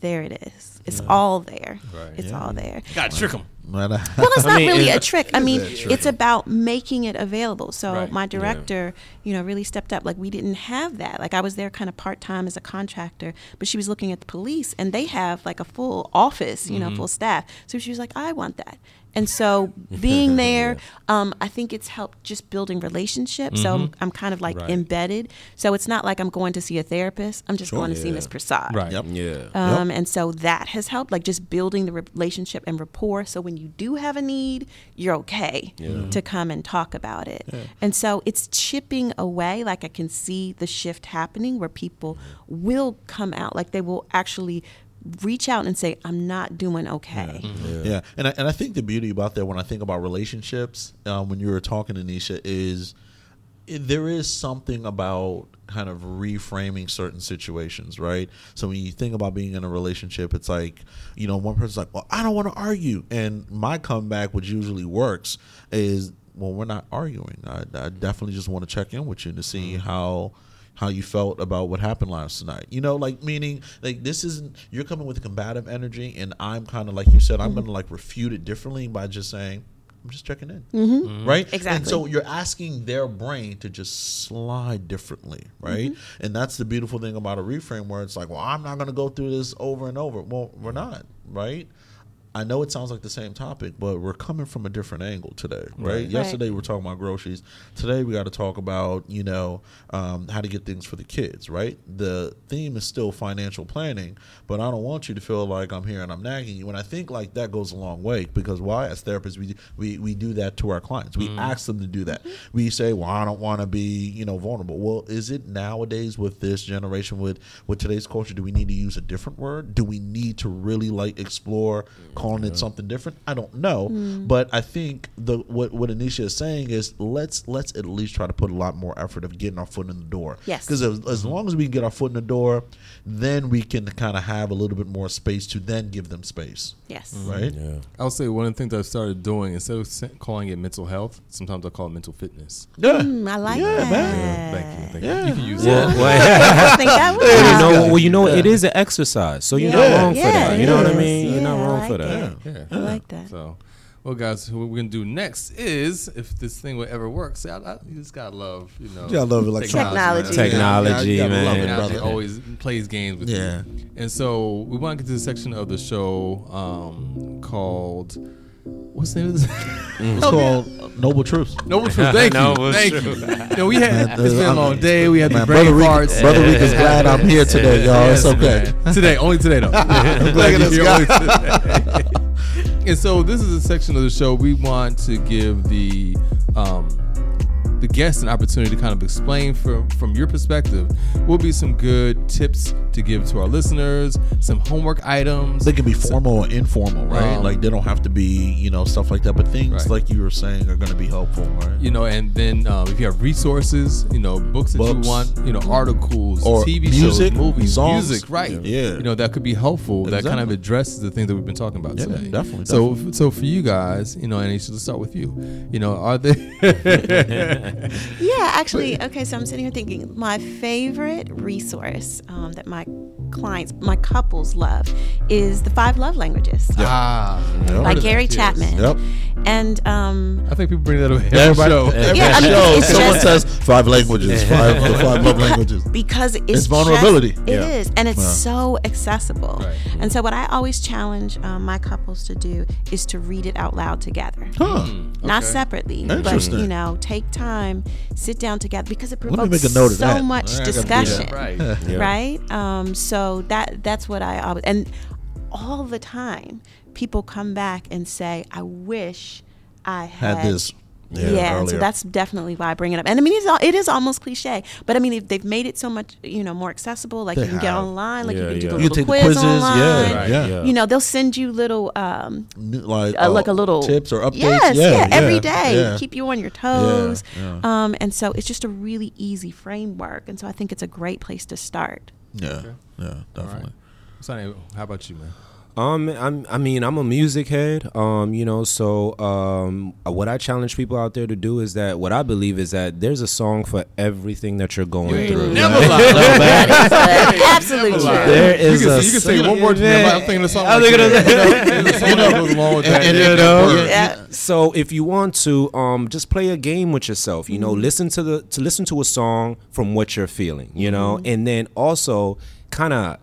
there it is. It's all there. Right. It's all there. Got to trick them. Well, it's not mean, really a trick. I mean, it's about making it available. So Right. my director, you know, really stepped up. Like we didn't have that. Like I was there kind of part time as a contractor, but she was looking at the police, and they have like a full office, you know, mm-hmm. full staff. So she was like, I want that. And so being there, um, I think it's helped just building relationships. So I'm, I'm kind of like Right. embedded. So it's not like I'm going to see a therapist. I'm just going to see Yeah. Miss Prasad. Right. Yep. Yeah. Um, And so that has helped, like just building the relationship and rapport. So when you do have a need, you're okay to come and talk about it. And so it's chipping away. Like I can see the shift happening where people will come out, like they will actually reach out and say, I'm not doing okay. yeah. And I, and I think the beauty about that when I think about relationships, um, when you were talking to Nisha, is i- there is something about kind of reframing certain situations, right? So when you think about being in a relationship, it's like, you know, one person's like, well, I don't want to argue. And my comeback, which usually works, is, well, we're not arguing. I, I definitely just want to check in with you to see how how you felt about what happened last night. You know, like meaning like this isn't you're coming with combative energy and I'm kind of like you said, I'm going to like refute it differently by just saying I'm just checking in. Mm-hmm. Right? Exactly. And so you're asking their brain to just slide differently, right? And that's the beautiful thing about a reframe where it's like, well, I'm not going to go through this over and over. Well, we're not, right? I know it sounds like the same topic, but we're coming from a different angle today, right? Right. Yesterday we were talking about groceries. Today we got to talk about you know um, how to get things for the kids, right? The theme is still financial planning, but I don't want you to feel like I'm here and I'm nagging you. And I think like that goes a long way because why? As therapists, we we we do that to our clients. We mm-hmm. ask them to do that. Mm-hmm. We say, well, I don't want to be you know vulnerable. Well, is it nowadays with this generation with with today's culture? Do we need to use a different word? Do we need to really like explore mm-hmm. Calling it something different? I don't know, but I think the what what Anisha is saying is let's let's at least try to put a lot more effort of getting our foot in the door. Yes. because as, as long as we can get our foot in the door, then we can kind of have a little bit more space to then give them space, Yes. right? Yeah. I'll say one of the things I've started doing instead of calling it mental health, sometimes I call it mental fitness. Yeah, Mm, I like Yeah, that. man. Thank you. Thank Yeah. you. You can use Well, it. well, I think that was you know, well, you know, it is an exercise, so you're Yeah. not wrong for Yeah, that. You know what I mean? is. You're not I wrong like for that. It. Yeah. I like that. So, well, guys, what we're gonna do next is, if this thing would ever work, see, I, I, you just gotta love, you know, You gotta love it like Technology. Technology, Yeah, you gotta love man. it, Technology always plays games with Yeah. you. And so we want to get to the section of the show um, called what's the name of this? It's called Noble Truth. Noble Truth. Thank you. Noble Thank you. No, we had Man, it's been a I'm- long day. We had the Man, brain brother Rick, farts. brother Rick is glad I'm here today, y'all. It's okay. man. Today, only today though. I'm glad at you're this here only today. and so this is a section of the show we want to give the um, the guests an opportunity to kind of explain from from your perspective. Will be some good tips to give to our listeners, some homework items. They can be formal or informal, right? Um, like they don't have to be, you know, stuff like that. But things Right. like you were saying are going to be helpful, right? you know, and then um, if you have resources, you know, books that Books. you want, you know, articles, Or TV music, shows, movies, songs. music, right? Yeah. you know, that could be helpful. That kind of addresses the things that we've been talking about Yeah, today. definitely, So, so for you guys, you know, and let's start with you. You know, are there? Yeah, actually, okay. So I'm sitting here thinking my favorite resource um, that my clients, my couples love, is the Five Love Languages ah, Yeah. by Gary that, yes. Chapman. Yep. And um, I think people bring that up every Everybody, show. every Yeah, I mean, it's someone just- says five languages, five, the five love languages. because it's, It's vulnerability. just- It is, Yeah. and it's Yeah. so accessible. Right. And so, what I always challenge um, my couples to do is to read it out loud together. Huh. Not Okay. separately, but you know, take time, sit down together because it me provokes make a note of so that. much I gotta do that. discussion, Right. Yeah. right? Um, so that that's what I always and all the time people come back and say, "I wish I had, Had this. Yeah, Yeah, so that's definitely why I bring it up. And I mean, it's, al- it is almost cliche, but I mean, they've made it so much, you know, more accessible. Like They you can get online, like Yeah, you can do yeah. the You little take the quiz quizzes, online. yeah, Right, yeah. yeah. You know, they'll send you little, um, N- Like, uh, like a uh, little tips or updates. Yes, yeah, yeah, every yeah, day, yeah. keep you on your toes. yeah. Um, and so it's just a really easy framework, and so I think it's a great place to start. Yeah, yeah, definitely. right. Sonny, how about you, man? Um, I'm, I mean, I'm a music head. Um, you know, so um, what I challenge people out there to do is that what I believe is that there's a song for everything that you're going ain't through. never lie. That is absolutely true. There You is can, a say, you can say one more to me. I'm, I'm thinking of something. I'm like thinking of that. You know, there's a song that goes along with that. and- you know, Yeah. So if you want to, um, just play a game with yourself. You know, listen to the to listen to a song from what you're feeling. You know, and then also kind of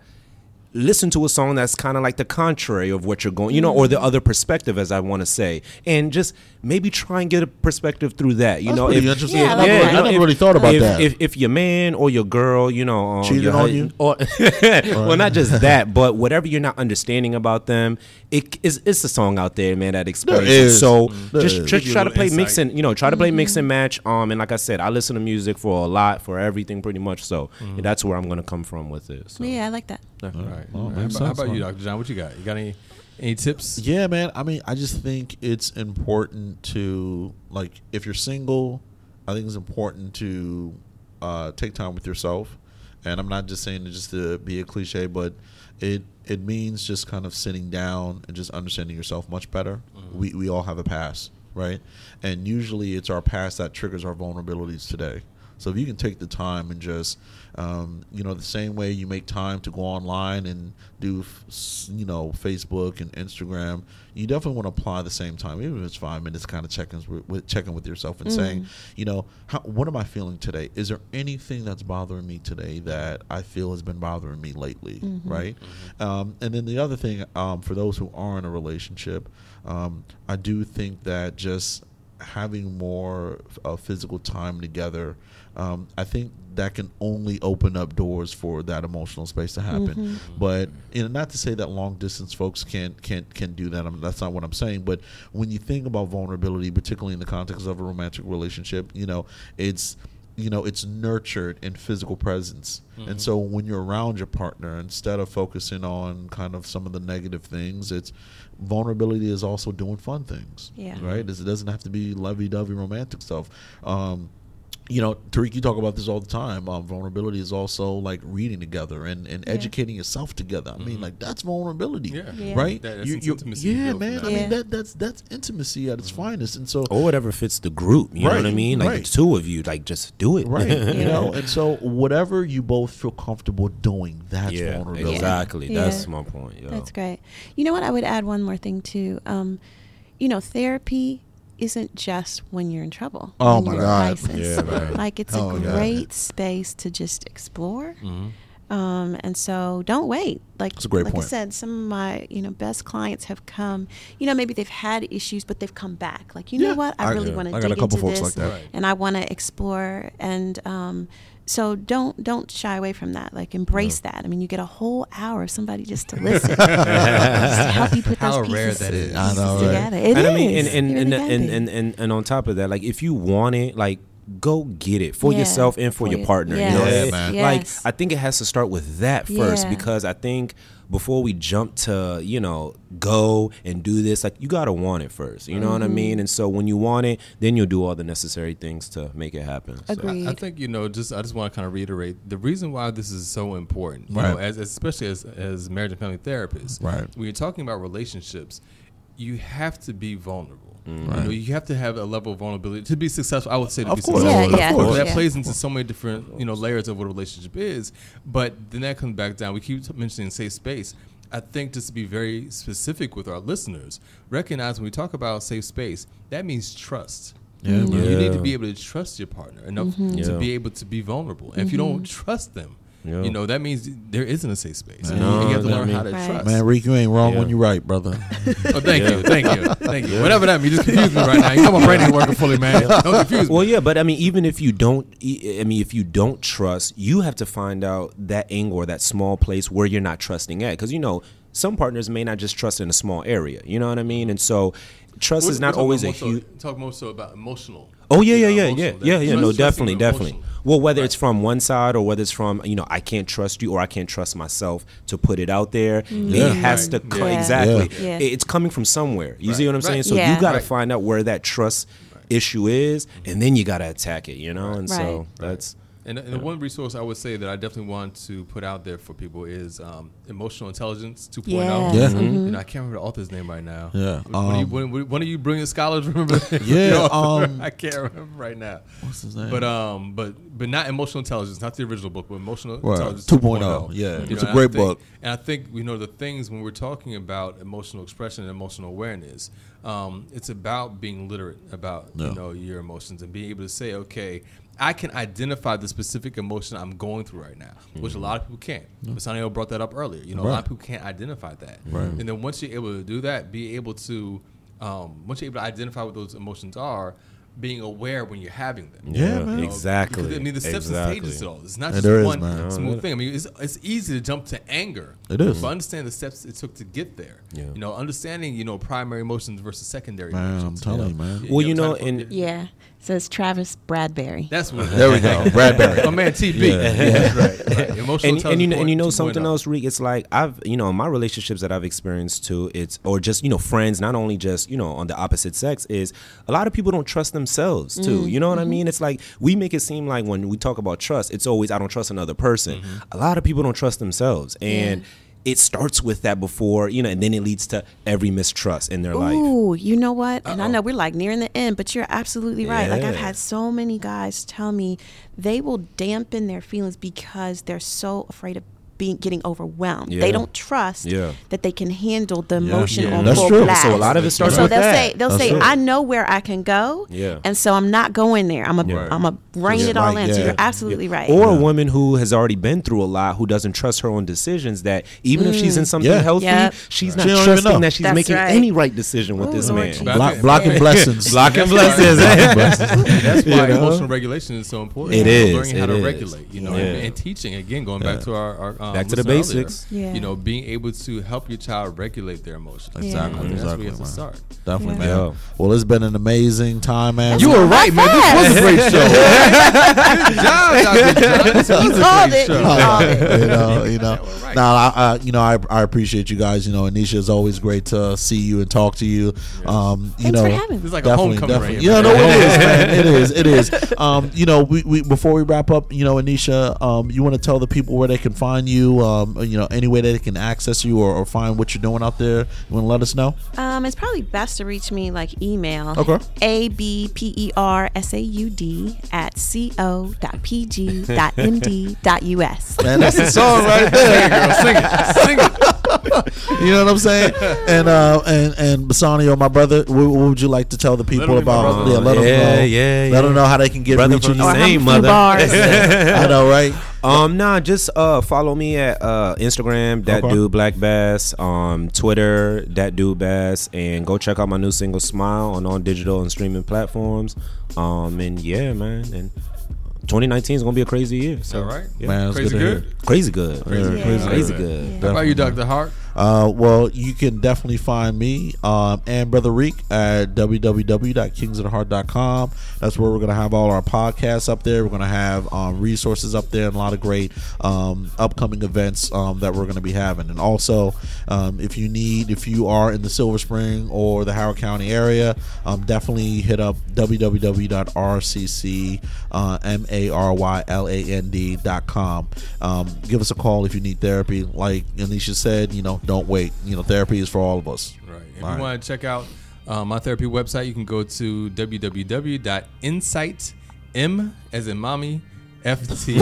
listen to a song that's kind of like the contrary of what you're going, you know, or the other perspective, as I want to say, and just maybe try and get a perspective through that. You That's know, pretty if, interesting. Yeah, I like yeah, you know, I never if- really thought about if, that. If, if your man or your girl, you know, um, Cheated your on you? or well, not just that, but whatever you're not understanding about them, it is it's a song out there, man, that explains it. is. So There just is. just Give you a try to play insight. mix and you know try to play mix Mm-hmm. and match. Um, and like I said, I listen to music for a lot, for everything, pretty much. So that's where I'm gonna come from with it. So. Yeah, I like that. All right. Well, All right. makes How about, how about you. Dr. John? What you got? You got any any tips? Yeah, man. I mean, I just think it's important to like if you're single, I think it's important to uh, take time with yourself. And I'm not just saying it just to be a cliche, but it it means just kind of sitting down and just understanding yourself much better. We we all have a past, right? And usually it's our past that triggers our vulnerabilities today. So if you can take the time and just, um, you know, the same way you make time to go online and do, you know, Facebook and Instagram, you definitely want to apply the same time, even if it's five minutes, kind of checking with, with checking with yourself and saying, you know, how, what am I feeling today? Is there anything that's bothering me today that I feel has been bothering me lately, right? Um, and then the other thing, um, for those who are in a relationship, um, I do think that just having more uh, physical time together, um, I think that can only open up doors for that emotional space to happen. But you know, not to say that long distance folks can't can't can do that. I mean, that's not what I'm saying. But when you think about vulnerability, particularly in the context of a romantic relationship, you know, it's you know it's nurtured in physical presence and so when you're around your partner instead of focusing on kind of some of the negative things it's vulnerability is also doing fun things Yeah. right it doesn't have to be lovey-dovey romantic stuff um you know, Tariq, you talk about this all the time. Um, vulnerability is also like reading together and, and Yeah. educating yourself together. I mean, like that's vulnerability, Yeah. Yeah. right? That- that's You- you- intimacy yeah, man. from I that. mean, that that's that's intimacy at its finest. And so, or whatever fits the group. You know what I mean? Like right. the two of you, like just do it. right, you Yeah. know, and so whatever you both feel comfortable doing, that's yeah, vulnerability. exactly. Yeah. That's my point. Yo. That's great. You know what? I would add one more thing too. Um, you know, therapy isn't just when you're in trouble. Oh, when my you're God. Yeah, right. Like it's Oh, a my God. great space to just explore. Mm-hmm. Um, and so don't wait. Like That's a great like point. I said, some of my you know best clients have come. You know, maybe they've had issues, but they've come back. Like you Yeah. know what? I, I- really yeah. want to got a dig couple into folks this, like that. And I want to explore. And um, so don't don't shy away from that. Like embrace that. I mean, you get a whole hour of somebody just to listen, just to help you put How those rare pieces, that is. I know, right? together. It and I mean, and and and, really and, and, and and on top of that, like if you want it, like go get it for Yeah, yourself and for for your your- partner. yes, You know? Yeah, It- man. Like. I think it has to start with that first Yeah. because I think before we jump to you know go and do this, like you gotta want it first. You know what I Mm-hmm. mean? And so when you want it, then you'll do all the necessary things to make it happen. So- Agreed. I think you know. Just I just want to kind of reiterate the reason why this is so important. You Right. know, as especially as as marriage and family therapists. Right. When you're talking about relationships, you have to be vulnerable. Mm. You know, you have to have a level of vulnerability to be successful. I would say to Of be course. successful. Yeah, yeah, Of course. yeah. That plays into so many different you know layers of what a relationship is. But then that comes back down. We keep mentioning safe space. I think just to be very specific with our listeners, recognize when we talk about safe space, that means trust. Yeah, You, you need to be able to trust your partner enough Mm-hmm. to Yeah. be able to be vulnerable. And if you don't trust them, Yeah. you know that means there isn't a safe space. And No, you, you have to I learn how to Right. trust. Man, Reek, you ain't wrong Yeah. when you're right, brother. oh, thank you, thank you, thank you. Whatever that means, you just confused me right now. You know my brain ain't working fully, man. Don't confuse me. Well, yeah, but I mean, even if you don't, I mean, if you don't trust, you have to find out that angle or that small place where you're not trusting at, because you know some partners may not just trust in a small area. You know what I mean? And so, trust We're- is not always a more so- huge. Talk more so about emotional. Oh yeah, yeah, you yeah, yeah, yeah, yeah. No, definitely, definitely. emotional. Well, whether Right. it's from one side or whether it's from you know I can't trust you or I can't trust myself to put it out there, mm-hmm. Yeah. it has Right. to co- Yeah. exactly. Yeah. It's coming from somewhere. You see what I'm saying? Right. So Yeah. you got to Right. find out where that trust issue is, and then you got to attack it. You know, and so Right. that's And, and the one resource I would say that I definitely want to put out there for people is um, Emotional Intelligence 2.0. Yes. Yeah. You know, I can't remember the author's name right now. Yeah, One, of you, um, one, one- one of you brilliant scholars remember? Yeah, um, I can't remember right now. What's his name? But um, but but not emotional intelligence, not the original book, but emotional Right. intelligence 2.0. 2.0. Yeah. You It's know, a great think- book. And I think you know the things when we're talking about emotional expression and emotional awareness, um, it's about being literate about Yeah. you know your emotions and being able to say, okay, I can identify the specific emotion I'm going through right now, which a lot of people can't. But Sanio brought that up earlier. You know, a lot of people can't identify that. Right. And then once you're able to do that, be able to um, once you're able to identify what those emotions are, being aware when you're having them. Yeah, You man. know, Exactly. because, I mean, the steps Exactly. and stages to all. It's not just there is, one man. smooth thing. I mean, it's, it's easy to jump to anger. It is. But understand the steps it took to get there. Yeah. You know, understanding, you know, primary emotions versus secondary Man, I'm telling you, man. Well, you know, know, trying to- and- Yeah. Says Travis Bradberry. That's what There we go. Bradberry. My man TB. That's right. right. Emotional and, and you know, and you know something else, Reek. It's like I've you know my relationships that I've experienced too. It's or just you know friends, not only just you know on the opposite sex. Is a lot of people don't trust themselves too. Mm-hmm. You know what I mm-hmm. mean? It's like we make it seem like when we talk about trust, it's always I don't trust another person. Mm-hmm. A lot of people don't trust themselves, and it starts with that before you know, and then it leads to every mistrust in their life. Ooh, you know what? And I know we're like nearing the end, but you're absolutely right. Like I've had so many guys tell me they will dampen their feelings because they're so afraid of being getting overwhelmed. Yeah. They don't trust Yeah. that they can handle the emotion Yeah. on That's full true. blast. So a lot of it starts so with they'll that. say they'll That's say true. I know where I can go. Yeah. And so I'm not going there. I'm a Yeah. am a rein Yeah, it all right, in. So you're absolutely right. Or a woman who has already been through a lot, who doesn't trust her own decisions. That even if she's in mm. something Yeah. healthy, Yep. she's She not don't even know. trusting that she's That's making right. any right decision with this Ooh, Lord man. Block, blocking blessings. Blocking blessings. That's why emotional regulation is so important. It You know, is, learning how to regulate, you know, and, and teaching again, going back to our, our um, Back to the basics. Yeah. You know, being able to help your child regulate their emotions. Exactly, I think that's where exactly, you have to start. Definitely, Yeah. man. Well, it's been an amazing time, man. You were right, man. This was a great show. Good job, Dr. This was a great show. You called it. you know, you know. well, right. Now, I, I, you know, I, I appreciate you guys. You know, Anisha, is always great to see you and talk to you. Um, you Thanks know, for having. it's like a homecoming. Definitely. Right yeah, no, it is, man. It is. It is. Um, you know, we, we before we wrap up, you know, Anisha, um, you want to tell the people where they can find you. Um, you know, any way that they can access you or, or find what you're doing out there. You want to let us know? Um, it's probably best to reach me like email. Okay. A B P E R S A U D at C O dot P G dot M D dot U S. Man, that's the song right there. Girl, sing it. Sing it. You know what I'm saying? And uh, and and Bassanio, my brother, what, what would you like to tell the people them be my about? Yeah, let them Yeah, know. yeah, Let them know how they can get Brother reaching from you. the same hum a few mother. I know, right? Um, nah, just uh follow me at uh Instagram, that Okay. dude Black Bass, um, Twitter, that dude Bass, and go check out my new single Smile on all digital and streaming platforms. Um, and yeah, man, and 2019 is gonna be a crazy year. So All right. yeah. Man, it's Crazy good to hear. good. crazy good, Crazy Yeah, good. crazy Yeah. good. How about you, Dr. Hart? Uh, well, you can definitely find me um, and Brother Reek at www.kingsoftheheart.com. That's where we're going to have all our podcasts up there. We're going to have um, resources up there and a lot of great um, upcoming events um, that we're going to be having. And also, um, if you need, if you are in the Silver Spring or the Howard County area, um, definitely hit up www.rccmaryland.com. Um, give us a call if you need therapy. Like Anisha said, you know, don't wait. You know, therapy is for all of us. Right. If All you right. want to check out uh, my therapy website, you can go to www.insightm as in mommy FT.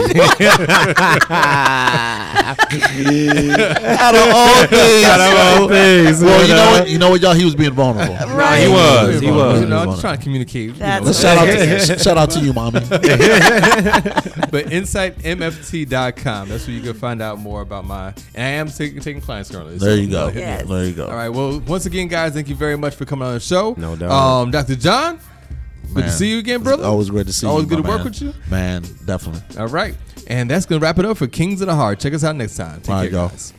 Out of all things, Out of all things, Well, you you know know? what? You know what, y'all? He was being vulnerable. Right. He was, he was. You was. know, I'm just trying to communicate. you That's know. Shout out, to, shout out to you, mommy. but insightmft.com. That's where you can find out more about my. And I am taking, taking clients currently. There so, you go. hit me up. Yes. There you go. All right. Well, once again, guys, thank you very much for coming on the show. No doubt. Um, Dr. John, good to see you again, brother. Always great to see Always you. Always good to work man. with you. Man, definitely. All right. And that's going to wrap it up for Kings of the Heart. Check us out next time. Take All care, right, guys.